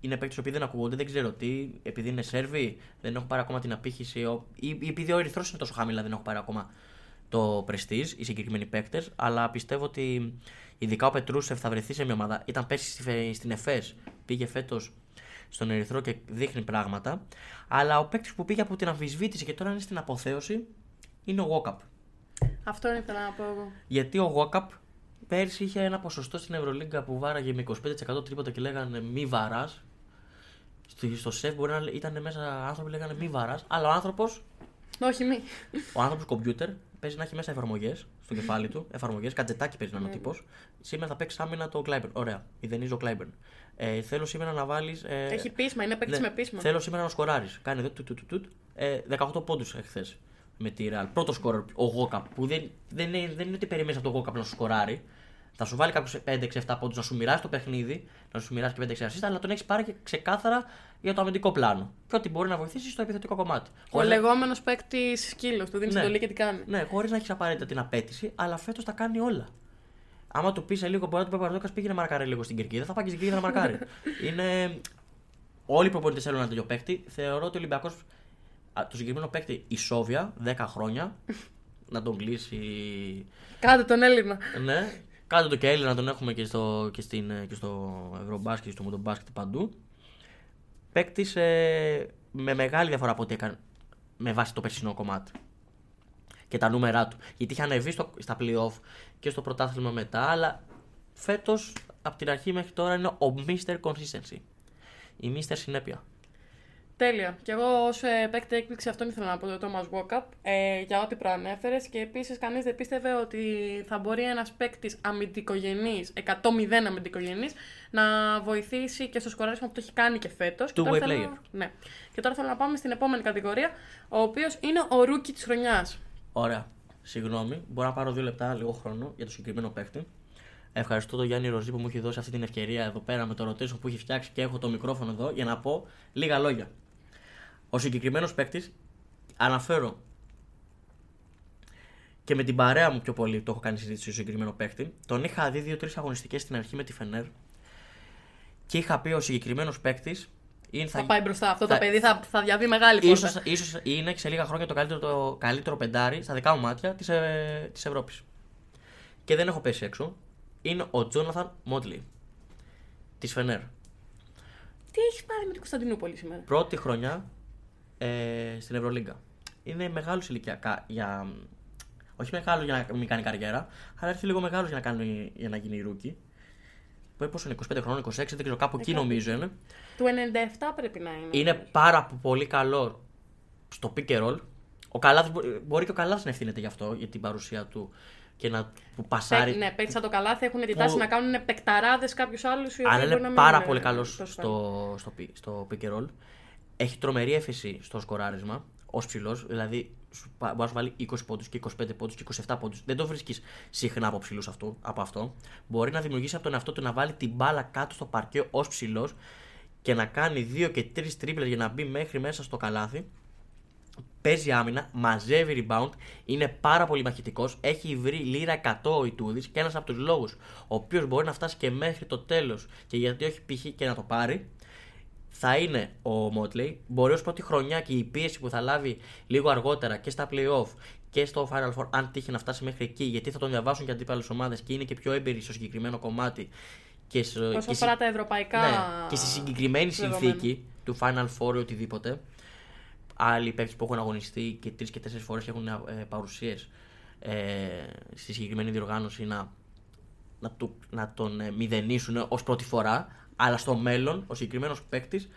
είναι παίκτες που δεν ακούγονται, δεν ξέρω τι, επειδή είναι Σέρβοι, δεν έχουν πάρει ακόμα την απήχηση, ο- ή, ή επειδή ο Ερυθρός είναι τόσο χαμηλά, δεν έχουν πάρει ακόμα το prestige, οι συγκεκριμένοι παίκτες, αλλά πιστεύω ότι ειδικά ο Πετρούσεφ θα βρεθεί σε μια ομάδα. Ήταν πέρσι στη Φε- στην ΕΦΕΣ, πήγε φέτος στον Ερυθρό και δείχνει πράγματα. Αλλά ο παίκτης που πήγε από την αμφισβήτηση και τώρα είναι στην αποθέωση είναι ο Γόκαπ. Αυτό ήθελα να πω εγώ. Γιατί ο Γόκαπ πέρσι είχε ένα ποσοστό στην Ευρωλίγκα που βάραγε με 25% τρίποτα και λέγανε μη βαράς. Στο σεφ μπορεί να ήταν μέσα άνθρωποι που λέγανε μη βαράς, αλλά ο άνθρωπο Όχι, μη. ο άνθρωπος κομπιούτερ παίζει να έχει μέσα εφαρμογές στο κεφάλι του. Εφαρμογές, κατζετάκι παίζει να είναι ο τύπος. Σήμερα θα παίξει άμυνα το Κλάιμπερν. Ωραία, ιδενίζει ο Κλάιμπερν. Ε, θέλω σήμερα να βάλεις. Ε, Έχει πείσμα, είναι παίκτης ναι, με πείσμα. Θέλω σήμερα να σκοράρεις. Κάνει εδώ του, του, του, του, ε, 18 πόντους εχθέ με τη Real. Πρώτο σκόρερ, ο Γόκαπ. Που δεν, δεν, είναι, δεν είναι ότι περιμένεις από τον Γόκαπ να σου σκοράρει. Θα σου βάλει κάποιους 5-6-7 πόντους να σου μοιράσει το παιχνίδι, να σου μοιράσει και 5-6 assist, αλλά τον έχεις πάρει και ξεκάθαρα για το αμυντικό πλάνο. Και ότι μπορεί να βοηθήσει στο επιθετικό κομμάτι. Ο Χωρίς να- λεγόμενος παίκτη σκύλος. Του δίνεις Ναι. εντολή και τι κάνει. ναι, χωρίς να έχεις απαραίτητα την απέτηση, αλλά φέτος τα κάνει όλα. Άμα του πεις σε λίγο, μπορεί να του πει Παπαδόκας πήγαινε να μαρκάρει λίγο στην κερκίδα, θα πάει και στην κερκίδα να μαρκάρει. είναι. Όλοι οι προπονητές θέλουν ένα τέτοιο παίκτη. Θεωρώ ότι ο Ολυμπιακός, το συγκεκριμένο παίκτη, η Σόβια, 10 χρόνια, να τον κλείσει. Κάντε τον Έλληνα. Ναι, κάτω το και Έλληνα να τον έχουμε και στο, και στην, και στο Ευρωμπάσκετ, στο Μοντομπάσκετ παντού. Παίκτης ε, με μεγάλη διαφορά από ό,τι έκανε με βάση το περσινό κομμάτι και τα νούμερά του. Γιατί είχε ανεβεί στο, στα playoff και στο πρωτάθλημα μετά, αλλά φέτος από την αρχή μέχρι τώρα είναι ο Mr. Consistency. Η Mr. Συνέπεια. Τέλεια. Και εγώ ως ε, παίκτη έκπληξη αυτόν ήθελα να πω το Thomas Walkup ε, για ό,τι προανέφερες και επίσης κανείς δεν πίστευε ότι θα μπορεί ένας παίκτης αμυντικογενής, 100-0 αμυντικογενής, να βοηθήσει και στο σκοράρισμα που το έχει κάνει και φέτος. Two-way player. Ναι. Και τώρα θέλω να πάμε στην επόμενη κατηγορία, ο οποίος είναι ο rookie της χρονιάς. Ωραία. Συγγνώμη, μπορώ να πάρω δύο λεπτά, λίγο χρόνο για το συγκεκριμένο παίκτη. Ευχαριστώ τον Γιάννη Ροζή που μου έχει δώσει αυτή την ευκαιρία εδώ πέρα με το ρωτήσιο που έχει φτιάξει και έχω το μικρόφωνο εδώ για να πω λίγα λόγια. Ο συγκεκριμένος παίκτης, αναφέρω και με την παρέα μου πιο πολύ το έχω κάνει συζήτηση στο συγκεκριμένο παίκτη. Τον είχα δει δύο-τρεις αγωνιστικές στην αρχή με τη Φενέρ και είχα πει ο συγκεκριμένος παίκτης. Θα, πάει μπροστά. Αυτό θα- το παιδί θα, θα διαβεί μεγάλη πόρτα. Ίσως, ίσως είναι σε λίγα χρόνια το καλύτερο, το καλύτερο πεντάρι στα δικά μου μάτια της, ε, της Ευρώπης. Και δεν έχω πέσει έξω. Είναι ο Τζόναθαν Μότλι. Της Φενέρ. Τι έχεις πάρει με την Κωνσταντινούπολη σήμερα; Πρώτη χρονιά ε, στην Ευρωλίγκα. Είναι μεγάλος ηλικιακά για. Όχι μεγάλος για να μην κάνει καριέρα, αλλά έρθει λίγο μεγάλος για να, κάνει, για να γίνει rookie. Που πόσο είναι, 25 χρόνων, 26, δεν ξέρω, κάπου εκεί νομίζω είναι. Του 97 πρέπει να είναι. Είναι πάρα πολύ καλό στο pick and roll. Ο Καλάθης, μπορεί και ο Καλάθης να ευθύνεται γι' αυτό, για την παρουσία του και να που πασάρει. Παί- Ναι, παίκτη σαν το Καλάθη έχουν τη τάση Που- να κάνουν παικταράδες κάποιους άλλους. Αλλά είναι πάρα πολύ καλός στο, στο, pi- στο pick and roll. Έχει τρομερή έφεση στο σκοράρισμα ως ψηλός. Δηλαδή σου πα- μπορεί να σου βάλει 20 πόντους και 25 πόντους και 27 πόντους. Δεν το βρίσκεις συχνά από ψηλούς από αυτό. Μπορεί να δημιουργήσει από τον εαυτό του να βάλει την μπάλα κάτω στο παρκέ ως ψηλός και να κάνει 2 και 3 τρίπλες για να μπει μέχρι μέσα στο καλάθι. Παίζει άμυνα, μαζεύει rebound, είναι πάρα πολύ μαχητικός. Έχει βρει λίρα 100 ο Ιτούδης και ένας από τους λόγους ο οποίος μπορεί να φτάσει και μέχρι το τέλος και γιατί όχι π.χ. και να το πάρει, θα είναι ο Μότλεϊ. Μπορεί ως πρώτη χρονιά και η πίεση που θα λάβει λίγο αργότερα και στα playoff και στο Final Four, αν τύχει να φτάσει μέχρι εκεί, γιατί θα τον διαβάσουν και αντίπαλες ομάδες και είναι και πιο έμπειροι στο συγκεκριμένο κομμάτι. Και, στο- Όσο και, αφορά τα ευρωπαϊκά. ναι, και στη συγκεκριμένη δεδομένα. συνθήκη του Final Four ή οτιδήποτε, άλλοι παίκτες που έχουν αγωνιστεί και τρεις και τέσσερις φορές και έχουν ε, παρουσίες ε, στη συγκεκριμένη διοργάνωση να, να, του, να τον ε, μηδενίσουν ως πρώτη φορά. Αλλά στο μέλλον ο συγκεκριμένος παίκτης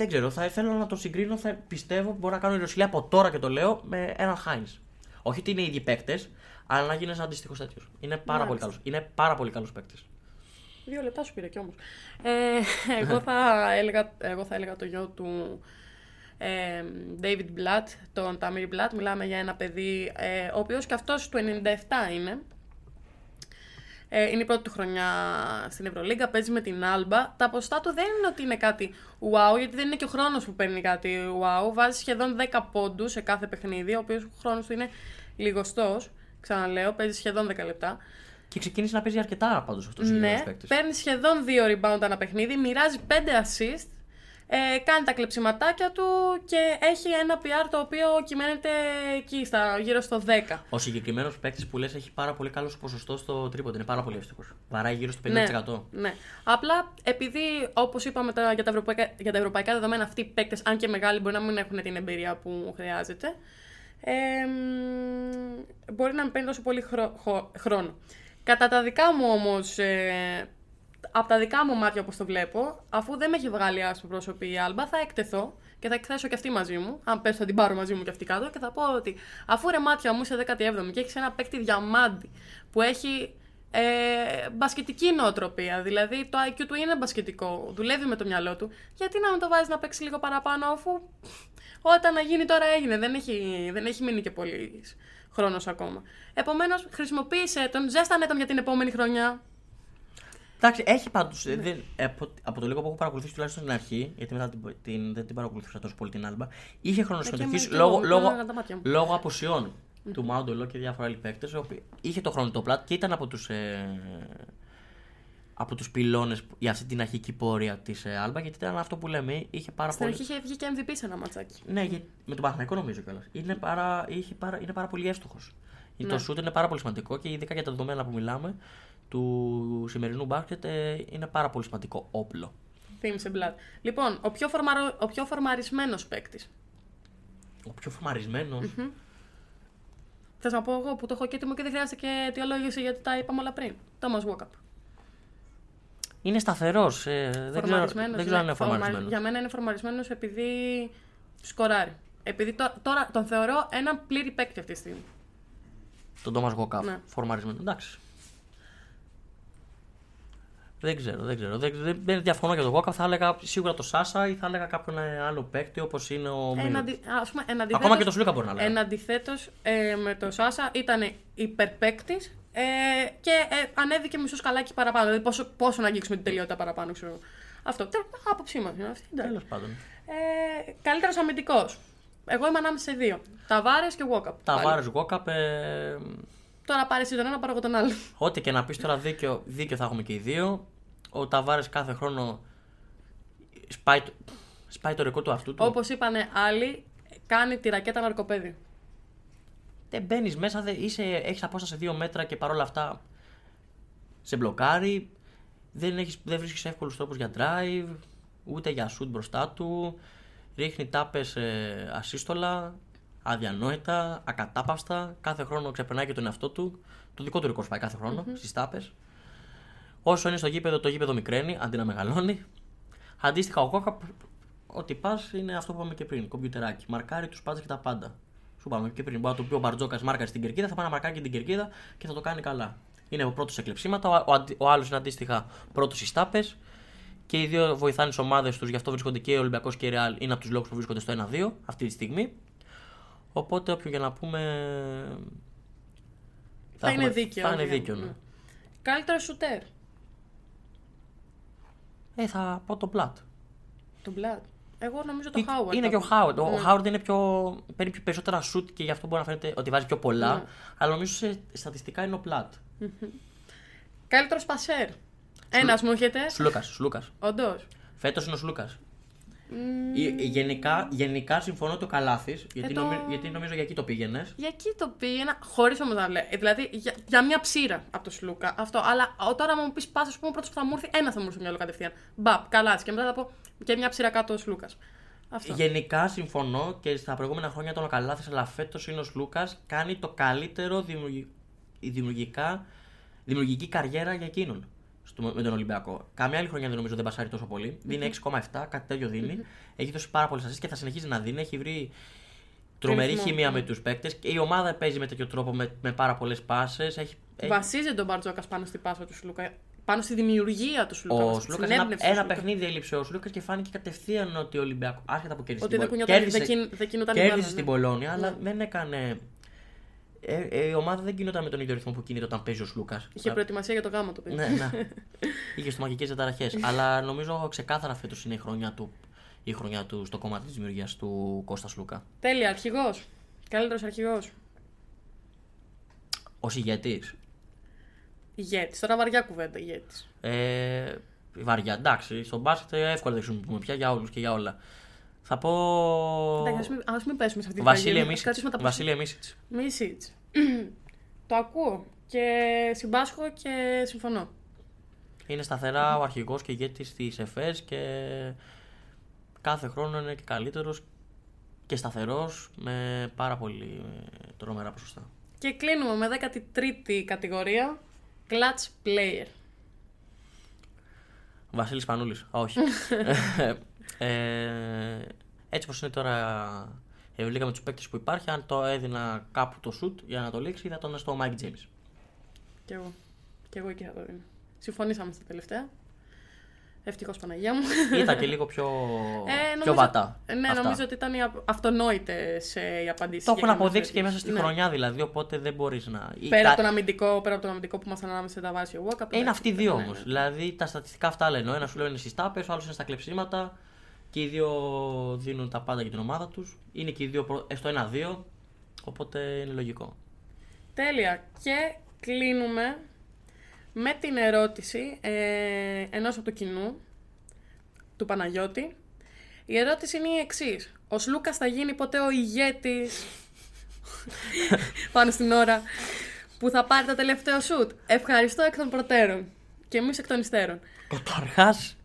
δεν ξέρω, θα ήθελα να τον συγκρίνω. Θα πιστεύω μπορώ να κάνω ιεροσυλία από τώρα και το λέω με έναν Χάινς. Όχι ότι είναι οι ίδιοι παίκτες, αλλά να γίνεις ένα αντίστοιχος τέτοιος. Είναι πάρα πολύ καλός. Είναι πάρα πολύ καλός παίκτης. Δύο λεπτά σου πήρε κι όμως. Ε, (laughs) εγώ, θα έλεγα, εγώ θα έλεγα το γιο του ε, David Blatt, τον Tamir Blatt. Μιλάμε για ένα παιδί, ε, ο οποίος και αυτός του 97 είναι. Ε, είναι η πρώτη του χρονιά στην Ευρωλίγκα, παίζει με την Άλμπα. Τα ποστά του δεν είναι ότι είναι κάτι wow, γιατί δεν είναι και ο χρόνος που παίρνει κάτι wow. Βάζει σχεδόν 10 πόντους σε κάθε παιχνίδι, ο οποίος ο χρόνος του είναι λιγοστός. Ξαναλέω, παίζει σχεδόν 10 λεπτά. Και ξεκίνησε να παίζει αρκετά πάντως αυτός ο Ναι, παίρνει σχεδόν 2 rebound ένα παιχνίδι, μοιράζει 5 assist ε, κάνει τα κλεψιματάκια του και έχει ένα PR το οποίο κυμαίνεται εκεί, στα, γύρω στο 10. Ο συγκεκριμένος παίκτης που λες έχει πάρα πολύ καλός ποσοστό στο τρίποντο. Είναι πάρα πολύ εύστοχος. Βαράει γύρω στο 50%. Ναι, ναι. Απλά επειδή, όπως είπαμε τα, για, τα ευρωπαϊκά, για τα ευρωπαϊκά δεδομένα, αυτοί οι παίκτες, αν και μεγάλοι, μπορεί να μην έχουν την εμπειρία που χρειάζεται. Ε, μπορεί να μην παίρνει τόσο πολύ χρόνο. Κατά τα δικά μου όμως ε, από τα δικά μου μάτια όπως το βλέπω, αφού δεν με έχει βγάλει άσπρο πρόσωπο η Άλμπα, θα εκτεθώ και θα εκθέσω και αυτή μαζί μου. Αν πέσω, θα την πάρω μαζί μου και αυτή κάτω και θα πω ότι αφού ρε μάτια μου είσαι 17η και έχεις ένα παίκτη διαμάντη που έχει ε, μπασκετική νοοτροπία, δηλαδή το IQ του είναι μπασκετικό, δουλεύει με το μυαλό του, γιατί να μην το βάζεις να παίξει λίγο παραπάνω, αφού όταν να γίνει τώρα έγινε, δεν έχει, δεν έχει μείνει και πολύς χρόνος ακόμα. Επομένως, χρησιμοποίησε τον, ζέστανε τον για την επόμενη χρονιά. Εντάξει, έχει πάντως. Ναι. Από, από, το λίγο που έχω παρακολουθήσει τουλάχιστον στην αρχή, γιατί μετά την, την, δεν την παρακολουθούσα τόσο πολύ την άλμπα, είχε χρόνο συμμετοχή λόγω, λόγω, λόγω απουσιών mm. του Μάουντολο και διάφορα άλλοι παίκτες. Είχε το χρόνο το πλάτ και ήταν από τους. Ε, από τους πυλώνες για αυτή την αρχική πορεία της ε, Άλμπα, γιατί ήταν αυτό που λέμε. Είχε πάρα Στην πολύ... αρχή είχε βγει και MVP σε ένα ματσάκι. Ναι, με τον Παναγικό νομίζω κιόλας. Είναι, πάρα, πάρα, είναι πάρα πολύ εύστοχος. Ναι. Το σουτ είναι πάρα πολύ σημαντικό και ειδικά για τα δεδομένα που μιλάμε του σημερινού μπάσκετ ε, είναι πάρα πολύ σημαντικό όπλο. Θύμησε μπλατ. Λοιπόν, ο πιο, φορμαρο... ο πιο φορμαρισμένος παίκτης. Ο πιο φορμαρισμένος. Mm-hmm. Θες να πω εγώ που το έχω και έτοιμο και δεν χρειάζεται και αιτιολόγηση γιατί τα είπαμε όλα πριν. Τόμα Walkup. Είναι σταθερός. Ε, δεν ξέρω, δεν ξέρω αν είναι φορμαρισμένος. Για μένα είναι φορμαρισμένος επειδή σκοράρει. Επειδή τώρα τον θεωρώ ένα πλήρη παίκτη αυτή τη στιγμή. Τον Τόμα Walkup. Ναι. Φορμαρισμένος. Εντάξει. Δεν ξέρω, δεν ξέρω. Δεν, δεν, δεν διαφωνώ για τον Γόκα. Θα έλεγα σίγουρα το Σάσα ή θα έλεγα κάποιον άλλο παίκτη όπως είναι ο Εναντι... Ακόμα και το Σλούκα μπορεί να λέει. Εν αντιθέτω ε, με το Σάσα ήταν υπερπαίκτης ε, και ε, ανέβηκε μισός σκαλάκι παραπάνω. Δηλαδή πόσο, πόσο να αγγίξουμε την τελειότητα παραπάνω, ξέρω. Αυτό. Άποψή μας είναι αυτή. Τέλος πάντων. Ε, Καλύτερος αμυντικός. Εγώ είμαι ανάμεσα σε δύο. Ταβάρες και Walkup. Ταβάρες, Walkup. Ε... Τώρα πάρεις τον ένα, πάρω τον άλλο. Ό,τι και να πεις τώρα δίκιο, δίκιο θα έχουμε και οι δύο. Ο Ταβάρες κάθε χρόνο σπάει, σπάει το ρεκόρ του αυτού του. Όπως είπανε άλλοι, κάνει τη ρακέτα ναρκοπέδι. Δεν μπαίνεις μέσα, έχεις απόσταση δύο μέτρα και παρόλα αυτά σε μπλοκάρει. Δεν, έχεις, δεν βρίσκεις εύκολους τρόπους για drive, ούτε για shoot μπροστά του. Ρίχνει τάπες ε, ασύστολα αδιανόητα, ακατάπαυστα. Κάθε χρόνο ξεπερνάει και τον εαυτό του. Το δικό του ρεκόρ πάει κάθε χρόνο mm-hmm. στις τάπες. Όσο είναι στο γήπεδο, το γήπεδο μικραίνει αντί να μεγαλώνει. Αντίστοιχα, ο Κόκα, ό,τι πας είναι αυτό που είπαμε και πριν. Κομπιουτεράκι. Μαρκάρει τους πάντε και τα πάντα. Σου είπαμε και πριν. Μπορεί να το πει ο Μπαρτζόκας μάρκα στην κερκίδα, θα πάει να μαρκάρει και την κερκίδα και θα το κάνει καλά. Είναι ο πρώτος σε κλεψίματα, ο, ο, ο άλλος είναι αντίστοιχα πρώτος στις τάπες. Και οι δύο βοηθάνε τις ομάδες τους, γι' αυτό βρίσκονται και ο Ολυμπιακός και η Ρεάλ. Είναι από τους λόγους που βρίσκονται στο 1-2 αυτή τη στιγμή. Οπότε όποιο για να πούμε. Θα, θα είναι δίκαιο. Θα είναι δίκαιο, ναι. Καλύτερο σουτέρ. Ε, θα πω το Πλάτ. Το Πλάτ. Εγώ νομίζω το Χάουαρντ. Είναι και ο Χάουαρντ. Ο Χάουαρντ είναι πιο. παίρνει περισσότερα σουτ και γι' αυτό μπορεί να φαίνεται ότι βάζει πιο πολλά. Ναι. Αλλά νομίζω σε στατιστικά είναι ο Πλάτ. Καλύτερος Πασέρ. Ένας μου έρχεται. Σλούκα. Σλούκας. Όντως. Φέτος είναι ο Σλούκα. Mm. Γενικά, γενικά συμφωνώ το καλάθι, γιατί, ε, το... γιατί νομίζω για εκεί το πήγαινες. Για εκεί το πήγαινα, χωρίς όμως να λέω. Δηλαδή για, για, μια ψήρα από το Σλούκα. Αυτό. Αλλά τώρα μου πεις πας, ας πούμε, πρώτος που θα μου έρθει, ένα θα μου έρθει στο μυαλό κατευθείαν. Μπαπ, καλάθι. Και μετά θα πω και μια ψήρα κάτω ο Σλούκας. Γενικά συμφωνώ και στα προηγούμενα χρόνια τον καλάθι, αλλά φέτος είναι ο Σλούκας. Κάνει το καλύτερο δημιουργικά, δημιουργική καριέρα για εκείνον στο, με τον Ολυμπιακό. Καμιά άλλη χρονιά δεν νομίζω δεν πασάρει τόσο πολύ. Mm-hmm. Δίνει 6,7, κάτι τέτοιο δίνει. Mm-hmm. Έχει δώσει πάρα πολλές ασίε και θα συνεχίζει να δίνει. Έχει βρει Τρομερή Ρυθμό, χημεία ναι. με τους παίκτες. Η ομάδα παίζει με τέτοιο τρόπο με, με πάρα πολλές πάσε. Έχει, έχει- Βασίζεται ο Μπαρτζόκας πάνω στη πάσα του Σλούκα. Πάνω στη δημιουργία του Σλούκα. Ο στην Σλούκας ένα, έμπνευση του ένα Σλούκα. παιχνίδι έλειψε ο Σλούκας και φάνηκε κατευθείαν ότι ο Ολυμπιακό. Άσχετα που κέρδισε Ότι την δεν Πολ- κουνιόταν, κέρδισε- δεν, κιν- δεν κινούταν η Κέρδισε μπάλα, στην ναι. Πολώνια, αλλά Ναι. δεν έκανε. Ε, ε, η ομάδα δεν κινόταν με τον ίδιο ρυθμό που κινείται όταν παίζει ο Σλούκας. Είχε προετοιμασία για το γάμο το παιδί. ναι, ναι. (laughs) Είχε στομαχικές διαταραχές. (laughs) αλλά νομίζω ξεκάθαρα φέτος είναι η χρονιά του, η χρονιά του στο κομμάτι της δημιουργίας του Κώστα Σλούκα. Τέλεια, αρχηγός. Καλύτερος αρχηγός. Ω ηγέτης. Ηγέτης. Τώρα βαριά κουβέντα ηγέτης. Ε, βαριά, εντάξει. Στον μπάσκετ ε, εύκολα δεν χρησιμοποιούμε πια για όλους και για όλα. Θα πω. Εντάξει, ας μην, ας μην πέσουμε σε αυτή τη Βασίλεια βαγή, ας Μίσιτ. κρατήσουμε τα Βασίλεια Μίσιτς. Μίσιτς. (clears throat) το ακούω και συμπάσχω και συμφωνώ. Είναι σταθερά ο αρχηγός και ηγέτης της ΕΦΕΣ και κάθε χρόνο είναι και καλύτερος και σταθερός με πάρα πολύ ε, τρομερά ποσοστά. Και κλείνουμε με 13η κατηγορία. Clutch player. Βασίλης Πανούλης. Όχι. (laughs) ε, έτσι όπως είναι τώρα η Ευρωλίγα με τους παίκτες που υπάρχει, αν το έδινα κάπου το σουτ για να το λήξει, θα ήταν στο Mike James. Κι εγώ. Κι εγώ εκεί θα το δίνω. Συμφωνήσαμε στα τελευταία. Ευτυχώς Παναγία μου. Ήταν και λίγο πιο, Ε, πιο βατά. Ναι, αυτά. νομίζω ότι ήταν αυτονόητες οι απαντήσεις. Το έχουν αποδείξει και μέσα στη ναι. χρονιά δηλαδή, οπότε δεν μπορείς να. ή Πέρα τα- από τον αμυντικό, πέρα από τον αμυντικό που ήμασταν ανάμεσα σε τα βάση ο Walkup. Είναι αυτοί οι δύο ναι, όμως. ναι. Δηλαδή τα στατιστικά αυτά λένε. Ο ένας σου λέει είναι στις τάπες, ο άλλος είναι στα κλεψίματα. Και οι δύο δίνουν τα πάντα για την ομάδα τους. Είναι και οι δύο προ- ε, στο 1-2. Οπότε είναι λογικό. Τέλεια. Και κλείνουμε με την ερώτηση ε, ενός από το κοινού, του Παναγιώτη. Η ερώτηση είναι η εξής. Ο Σλούκας θα γίνει ποτέ ο ηγέτης (laughs) πάνω στην ώρα που θα πάρει το τελευταίο σουτ. Ευχαριστώ εκ των προτέρων. Και εμείς εκ των υστέρων. Καταρχάς,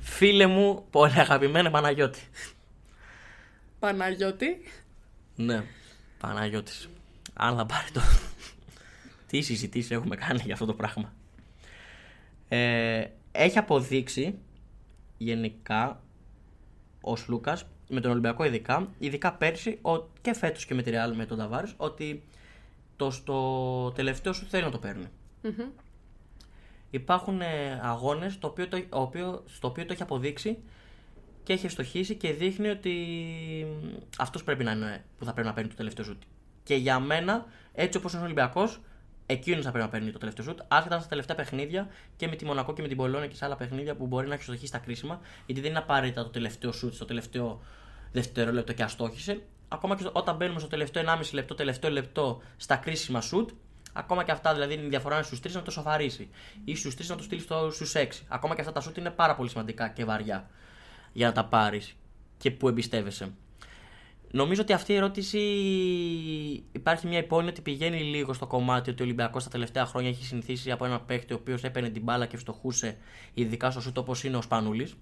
φίλε μου, πολύ αγαπημένο Παναγιώτη. Παναγιώτη. Ναι, Παναγιώτης. Αν θα πάρει το. Τι συζητήσεις έχουμε κάνει για αυτό το πράγμα. Ε, έχει αποδείξει γενικά ο Σλούκα με τον Ολυμπιακό ειδικά, ειδικά πέρσι ο, και φέτος και με τη Real με τον Ταβάρης, ότι το στο τελευταίο σου θέλει να το παίρνει. Μμμ. Υπάρχουν ε, αγώνες το οποίο, το, ο οποίο, στο οποίο το έχει αποδείξει και έχει ευστοχήσει και δείχνει ότι αυτός πρέπει να είναι που θα πρέπει να παίρνει το τελευταίο σουτ. Και για μένα, έτσι όπως είναι ο Ολυμπιακός, εκείνος θα πρέπει να παίρνει το τελευταίο σουτ. Άσχετα στα τελευταία παιχνίδια και με τη Μονακό και με την Πολώνια και σε άλλα παιχνίδια που μπορεί να έχει ευστοχήσει στα κρίσιμα, γιατί δεν είναι απαραίτητα το τελευταίο σουτ στο τελευταίο δευτερόλεπτο και αστόχησε. Ακόμα και όταν μπαίνουμε στο τελευταίο 1,5 λεπτό, τελευταίο λεπτό στα κρίσιμα σουτ, ακόμα και αυτά δηλαδή η διαφορά είναι στους 3 να το σοφαρίσει ή στους 3 να το στείλεις στους 6. Ακόμα και αυτά τα σουτ είναι πάρα πολύ σημαντικά και βαριά για να τα πάρεις και που εμπιστεύεσαι. Νομίζω ότι αυτή η ερώτηση υπάρχει μια υπόνοια ότι πηγαίνει λίγο στο κομμάτι ότι ο Ολυμπιακός τα τελευταία χρόνια έχει συνηθίσει από ένα παίκτη ο οποίος έπαιρνε την μπάλα και φτωχούσε, ειδικά στο σουτ όπως είναι ο Σπανούλης.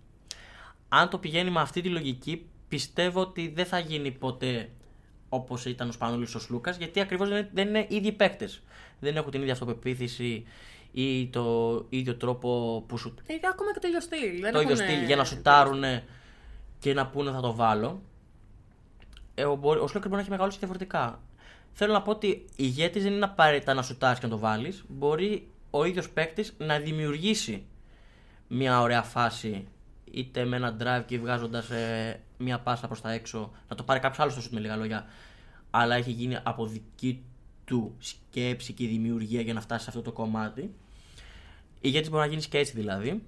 Αν το πηγαίνει με αυτή τη λογική, πιστεύω ότι δεν θα γίνει ποτέ όπως ήταν ο Σπανούλης ο Σλούκας, γιατί ακριβώς δεν, είναι- δεν είναι ίδιοι παίκτε. Δεν έχουν την ίδια αυτοπεποίθηση ή το ίδιο τρόπο που σου Ε, ακόμα και το ίδιο στυλ. Δεν το ίδιο έχουνε- στυλ για να σουτάρουν και να πούνε θα το βάλω. Ε, ο, μπορεί- ο Σλόκερ μπορεί να έχει μεγαλώσει διαφορετικά. Θέλω να πω ότι ηγέτης δεν είναι απαραίτητα να σουτάρεις και να το βάλεις. Μπορεί ο ίδιος παίκτης να δημιουργήσει μια ωραία φάση είτε με ένα drive και βγάζοντας μια πάσα προς τα έξω, να το πάρει κάποιος άλλος στο σουτ με λίγα λόγια. Αλλά έχει γίνει από δική του σκέψη και δημιουργία για να φτάσει σε αυτό το κομμάτι. Ηγέτη μπορεί να γίνεις και έτσι δηλαδή.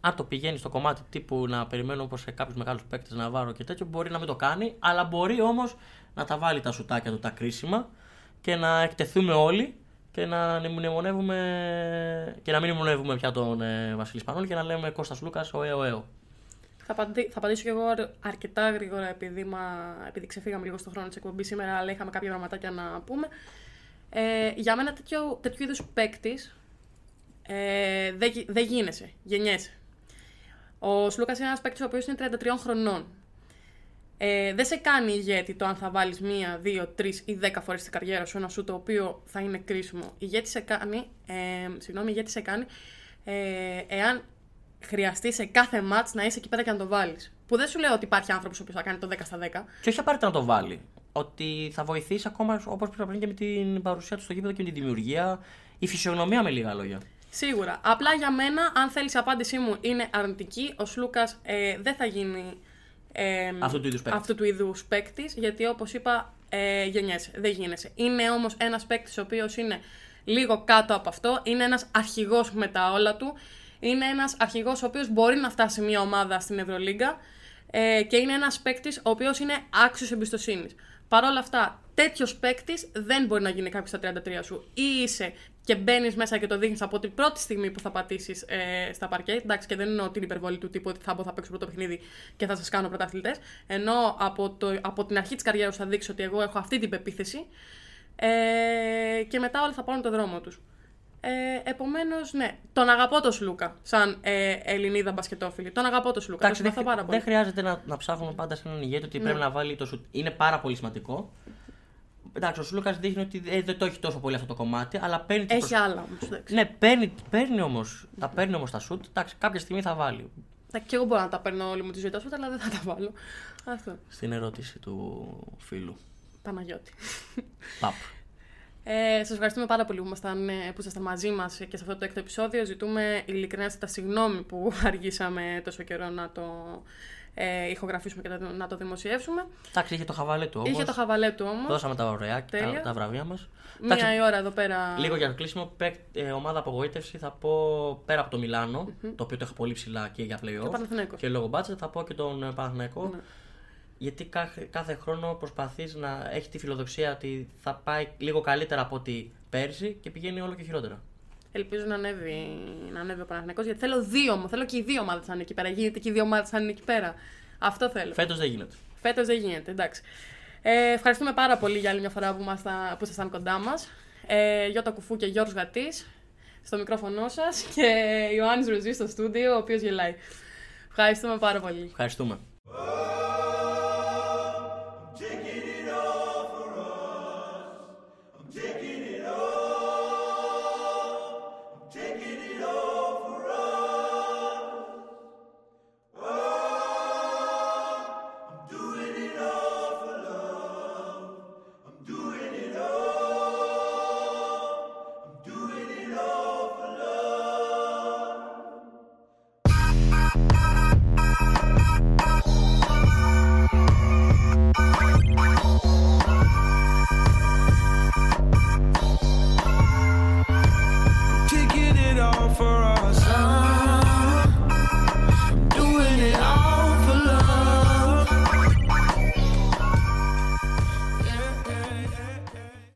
Αν το πηγαίνεις στο κομμάτι τύπου να περιμένω όπως σε κάποιους μεγάλους παίκτες να βάρω και τέτοιο, μπορεί να μην το κάνει, αλλά μπορεί όμως να τα βάλει τα σουτάκια του τα κρίσιμα και να εκτεθούμε όλοι και να μνημονεύουμε και να μην μνημονεύουμε πια τον ε, Βασίλη Σπανόλη και να λέμε Κώστας Λούκας, ο ΕΟ ΕΟ. Θα, απαντη- θα απαντήσω κι εγώ αρ- αρκετά γρήγορα επειδή, μα, επειδή ξεφύγαμε λίγο στον χρόνο της εκπομπής σήμερα, αλλά είχαμε κάποια πραγματάκια να πούμε. Ε, για μένα τέτοιο, τέτοιου είδους παίκτης ε, δεν γι- δεν γίνεσαι, γεννιέσαι. Ο Σλούκα είναι ένας παίκτης ο οποίος είναι 33 χρονών. Ε, δεν σε κάνει ηγέτη το αν θα βάλεις μία, δύο, τρεις ή δέκα φορές στην καριέρα σου ένα σου το οποίο θα είναι κρίσιμο. Ηγέτη σε κάνει, ε, συγγνώμη, ηγέτη σε κάνει ε, εάν χρειαστεί σε κάθε μάτς να είσαι εκεί πέρα και να το βάλεις. Που δεν σου λέω ότι υπάρχει άνθρωπος ο οποίος θα κάνει το 10 στα 10. Και όχι απαραίτητα να το βάλει. Ότι θα βοηθήσει ακόμα όπως πριν και με την παρουσία του στο γήπεδο και με τη δημιουργία. Η φυσιογνωμία με λίγα λόγια. Σίγουρα. Απλά για μένα, αν θέλεις η απάντησή μου είναι αρνητική, ο Σλούκας ε, δεν θα γίνει ε, αυτού του είδους παίκτης. Αυτού του είδους παίκτης, γιατί όπως είπα, ε, γενιέσαι. Δεν γίνεσαι. Είναι όμως ένας παίκτης ο οποίος είναι λίγο κάτω από αυτό. Είναι ένας αρχηγός με τα όλα του. Είναι ένας αρχηγός ο οποίος μπορεί να φτάσει μια ομάδα στην Ευρωλίγκα ε, και είναι ένας παίκτης ο οποίος είναι άξιος εμπιστοσύνης. Παρ' όλα αυτά, τέτοιος παίκτης δεν μπορεί να γίνει κάποιος στα 33 σου. Ή είσαι και μπαίνεις μέσα και το δείχνεις από την πρώτη στιγμή που θα πατήσεις ε, στα παρκέ. Εντάξει, και δεν εννοώ την υπερβολή του τύπου ότι θα μπω, θα παίξω πρώτο παιχνίδι και θα σας κάνω πρωταθλητές. Ενώ από, το, από την αρχή της καριέρας θα δείξω ότι εγώ έχω αυτή την πεποίθηση. Ε, και μετά όλοι θα πάρουν τον δρόμο τους. Ε, Επομένως, ναι, τον αγαπώ τον Σλούκα σαν ε, Ελληνίδα μπασκετόφιλη. Τον αγαπώ τον Σλούκα. Εντάξει, δεν, πάρα πολύ. δεν χρειάζεται να, να ψάχνουμε πάντα σε έναν ηγέτη ότι ναι. πρέπει να βάλει το σουτ. Είναι πάρα πολύ σημαντικό. Εντάξει, ο Σλούκας δείχνει ότι ε, δεν το έχει τόσο πολύ αυτό το κομμάτι, αλλά παίρνει. Έχει προσ... άλλα όμως. Ναι, παίρνει, παίρνει όμως τα, παίρνει όμως τα σουτ. Εντάξει, κάποια στιγμή θα βάλει. Και εγώ μπορώ να τα παίρνω όλη μου τη ζωή τα σουτ, αλλά δεν θα τα βάλω. Αυτό. Στην ερώτηση του φίλου. Παναγιώτη. Παπ. Ε, Σας ευχαριστούμε πάρα πολύ που, ήμασταν, ε, που ήσασταν μαζί μας και σε αυτό το έκτο επεισόδιο. Ζητούμε ειλικρινά τα συγγνώμη που (laughs) αργήσαμε τόσο καιρό να το ε, ηχογραφήσουμε και να το δημοσιεύσουμε. Εντάξει, είχε το χαβαλέ του όμως. Είχε το χαβαλέ του όμως. Δώσαμε τα ωραία και τα, τα βραβεία μας. Μία η ώρα εδώ πέρα. Λίγο για να κλείσουμε. Ε, ομάδα απογοήτευση θα πω πέρα από το μιλανο mm-hmm. το οποίο το έχω πολύ ψηλά και για playoff. Και, και λόγω μπάτσα θα πω και τον ε, Παναθηναϊκό. Ναι γιατί κάθε, κάθε χρόνο προσπαθείς να έχεις τη φιλοδοξία ότι θα πάει λίγο καλύτερα από ό,τι πέρσι και πηγαίνει όλο και χειρότερα. Ελπίζω να ανέβει, να ανέβει ο Παναθηναϊκός γιατί θέλω δύο, θέλω και οι δύο ομάδες να είναι εκεί πέρα. Γίνεται και οι δύο ομάδες να είναι εκεί πέρα. Αυτό θέλω. Φέτος δεν γίνεται. Φέτος δεν γίνεται, εντάξει. Ε, ευχαριστούμε πάρα πολύ για άλλη μια φορά που, που ήσασταν κοντά μας. Ε, Γιώτα Κουφού και Γιώργος Γατής στο μικρόφωνο σας και Ιωάννης Ροζή στο στούντιο, ο οποίος γελάει. Ευχαριστούμε πάρα πολύ. Ευχαριστούμε.